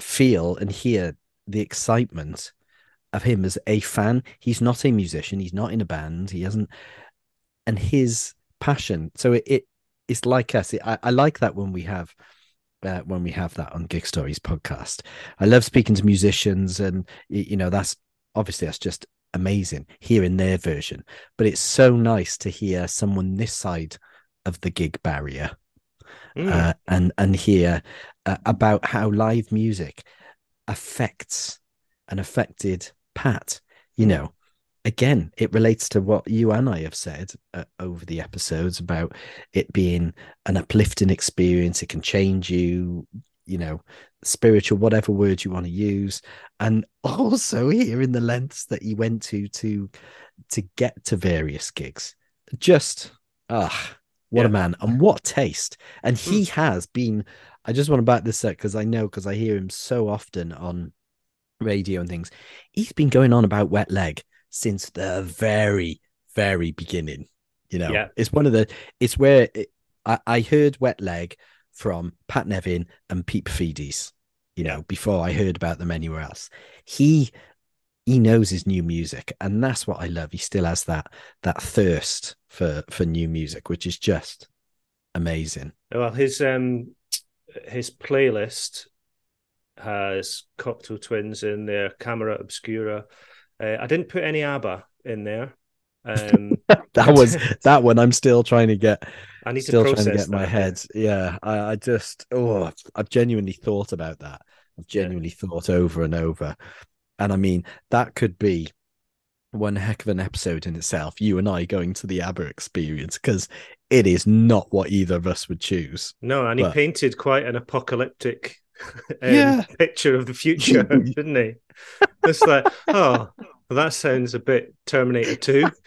feel and hear the excitement of him as a fan. He's not a musician. He's not in a band. He hasn't, and his passion. So it, it it's like us. I, I like that when we have uh, when we have that on Gig Stories podcast. I love speaking to musicians, and you know that's obviously that's just amazing hearing their version. But it's so nice to hear someone this side of the gig barrier Mm. uh, and and hear uh, about how live music affects and affected Pat. You know, again, it relates to what you and I have said uh, over the episodes about it being an uplifting experience. It can change you, you know, spiritual, whatever word you want to use, and also hearing the lengths that he went to to to get to various gigs. Just ah, what a man and what taste! And he has been. I just want to back this up because I know because I hear him so often on radio and things. He's been going on about wet leg since the very, very beginning. You know, Yeah. it's one of the. It's where it, I, I heard wet leg from Pat Nevin and Pete Paphides. You know, before I heard about them anywhere else. He he knows his new music, and that's what I love. He still has that that thirst for for new music, which is just amazing. Well, his um his playlist has Cocteau Twins in there, Camera Obscura. Uh, I didn't put any ABBA in there. Um, That was that one. I'm still trying to get I need still to trying to get my that. head. Yeah, I, I just oh, I've, genuinely thought about that. I've Yeah. genuinely thought over and over, and I mean that could be one heck of an episode in itself. You and I going to the ABBA experience because it is not what either of us would choose. No, and he painted quite an apocalyptic Um, yeah. picture of the future, didn't he? It's like, oh, well, that sounds a bit Terminator 2.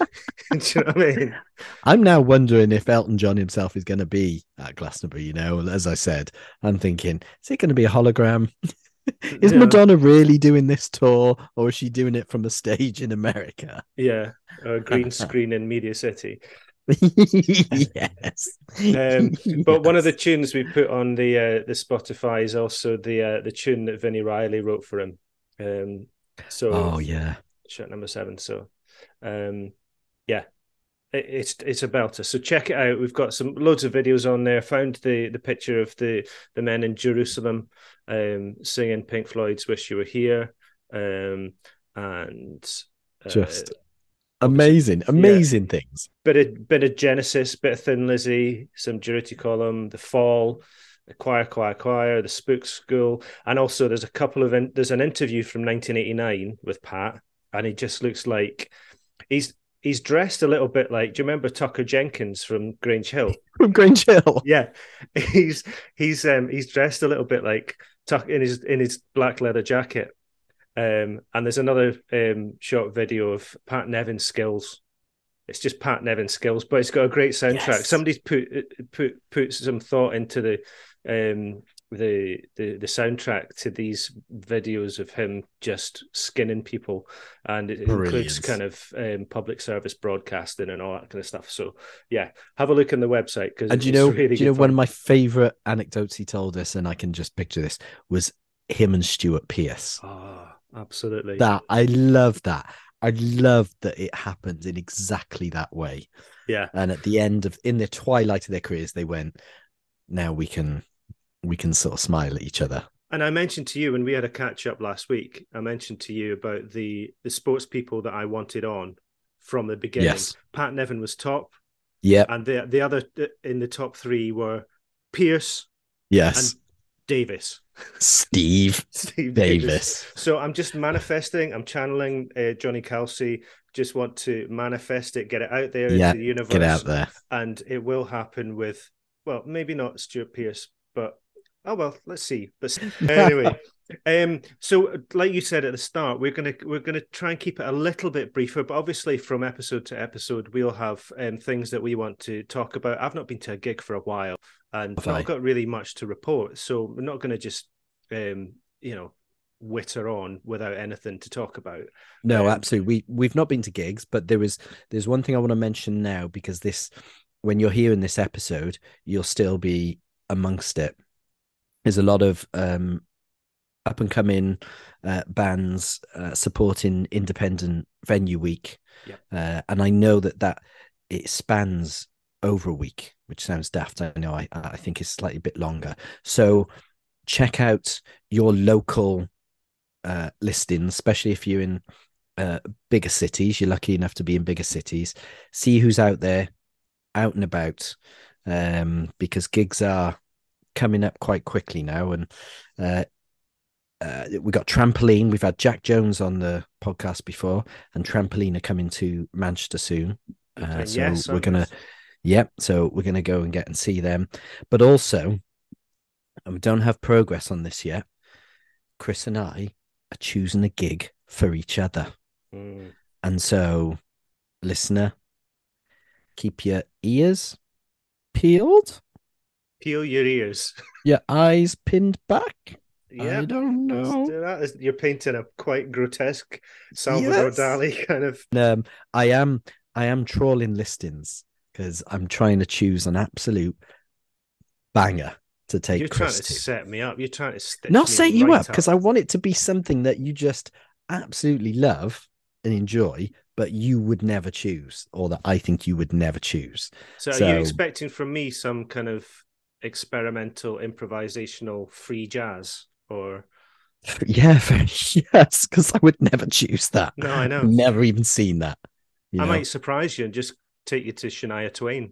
Do you know what I mean? I'm now wondering if Elton John himself is going to be at Glastonbury. You know, as I said, I'm thinking, is it going to be a hologram? Is Yeah. Madonna really doing this tour, or is she doing it from a stage in America? Yeah, a green screen in Media City. yes. Um, But one of the tunes we put on the uh, the Spotify is also the uh, the tune that Vini Reilly wrote for him. Um, so Oh yeah. shot number seven. So, um, yeah, it, it's it's a belter. So check it out. We've got some loads of videos on there. Found the the picture of the the men in Jerusalem um, singing Pink Floyd's "Wish You Were Here," um, and uh, Just amazing, amazing things. bit of bit of Genesis, bit of Thin Lizzy, some Durutti Column, The Fall, the Choir, Choir, Choir, the Spook School, and also there's a couple of in, there's an interview from 1989 with Pat, and he just looks like he's he's dressed a little bit like. Do you remember Tucker Jenkins from Grange Hill? From Grange Hill. yeah, he's he's um he's dressed a little bit like Tuck in his in his black leather jacket. Um, and there's another um short video of Pat Nevin's skills. It's just Pat Nevin's skills, but it's got a great soundtrack. Yes. Somebody's put put put some thought into the um the the the soundtrack to these videos of him just skinning people, and it includes kind of um, public service broadcasting and all that kind of stuff. So yeah, have a look on the website because And you know, do you know one of my favorite anecdotes he told us, and I can just picture this was him and Stuart Pearce. Oh, absolutely. That I love that. I love that it happens in exactly that way. yeah, And at the end of in the twilight of their careers, they went, now we can we can sort of smile at each other. And I mentioned to you when we had a catch up last week, I mentioned to you about the the sports people that I wanted on from the beginning. Yes. Pat Nevin was top, Yeah. and the the other uh, in the top three were Pearce, Yes. Davis, Steve Steve Davis. So I'm just manifesting. I'm channeling uh, Johnny Kelsey. Just want to manifest it, get it out there Yeah, into the universe, Get out there. and it will happen with well, maybe not Stuart Pearce, but oh well, let's see. But anyway, um, so like you said at the start, we're gonna we're gonna try and keep it a little bit briefer, but obviously from episode to episode, we'll have um, things that we want to talk about. I've not been to a gig for a while, and I've not got really much to report, so we're not going to just um, you know witter on without anything to talk about. No, Um, absolutely. We we've not been to gigs, but there is there's one thing I want to mention now because this when you're hearing this episode, you'll still be amongst it. There's a lot of um up and coming uh, bands uh, supporting independent venue week. Yep. Uh, and I know that that it spans over a week, which sounds daft. I know I I think it's slightly bit longer. So check out your local uh, listings, especially if you're in uh, bigger cities. You're lucky enough to be in bigger cities. See who's out there, out and about, um, because gigs are coming up quite quickly now. And uh, uh, we got Trampolene. We've had Jack Jones on the podcast before, and Trampolene are coming to Manchester soon. Uh, Okay, so yes, we're gonna, yep. So we're gonna go and get and see them. But also, and we don't have progress on this yet. Chris and I are choosing a gig for each other. Mm. And so, listener, keep your ears peeled, Peel your ears. your eyes pinned back. Yeah. I don't Let's know. do that. Is- You're painting a quite grotesque Salvador Yes. Dali kind of. Um, I am I am trawling listings because I'm trying to choose an absolute banger to take You're trying to to. set me up. You're trying to stitch Not me set you right up because I want it to be something that you just absolutely love and enjoy, but you would never choose, or that I think you would never choose. So, are you expecting from me some kind of experimental, improvisational free jazz, or Yeah, yes, because I would never choose that. no? I know. Never even seen that. I know? might surprise you and just take you to Shania Twain.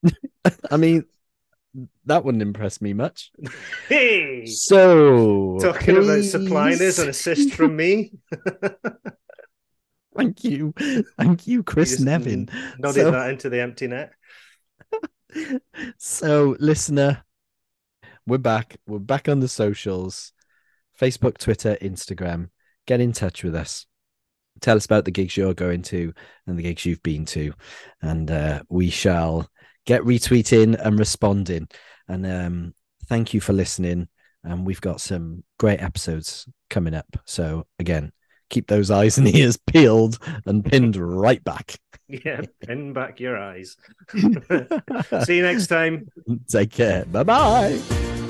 I mean, that wouldn't impress me much. Hey, So, talking about please- us an assist from me. Thank you, thank you, Chris just Nevin. Nodded So- that into the empty net. So, listener, we're back. We're back on the socials Facebook, Twitter, Instagram. Get in touch with us. Tell us about the gigs you're going to and the gigs you've been to. And uh, we shall get retweeting and responding. And um, thank you for listening. And we've got some great episodes coming up. So, again, keep those eyes and ears peeled and pinned right back. Yeah, pin back your eyes. See you next time. Take care. Bye bye.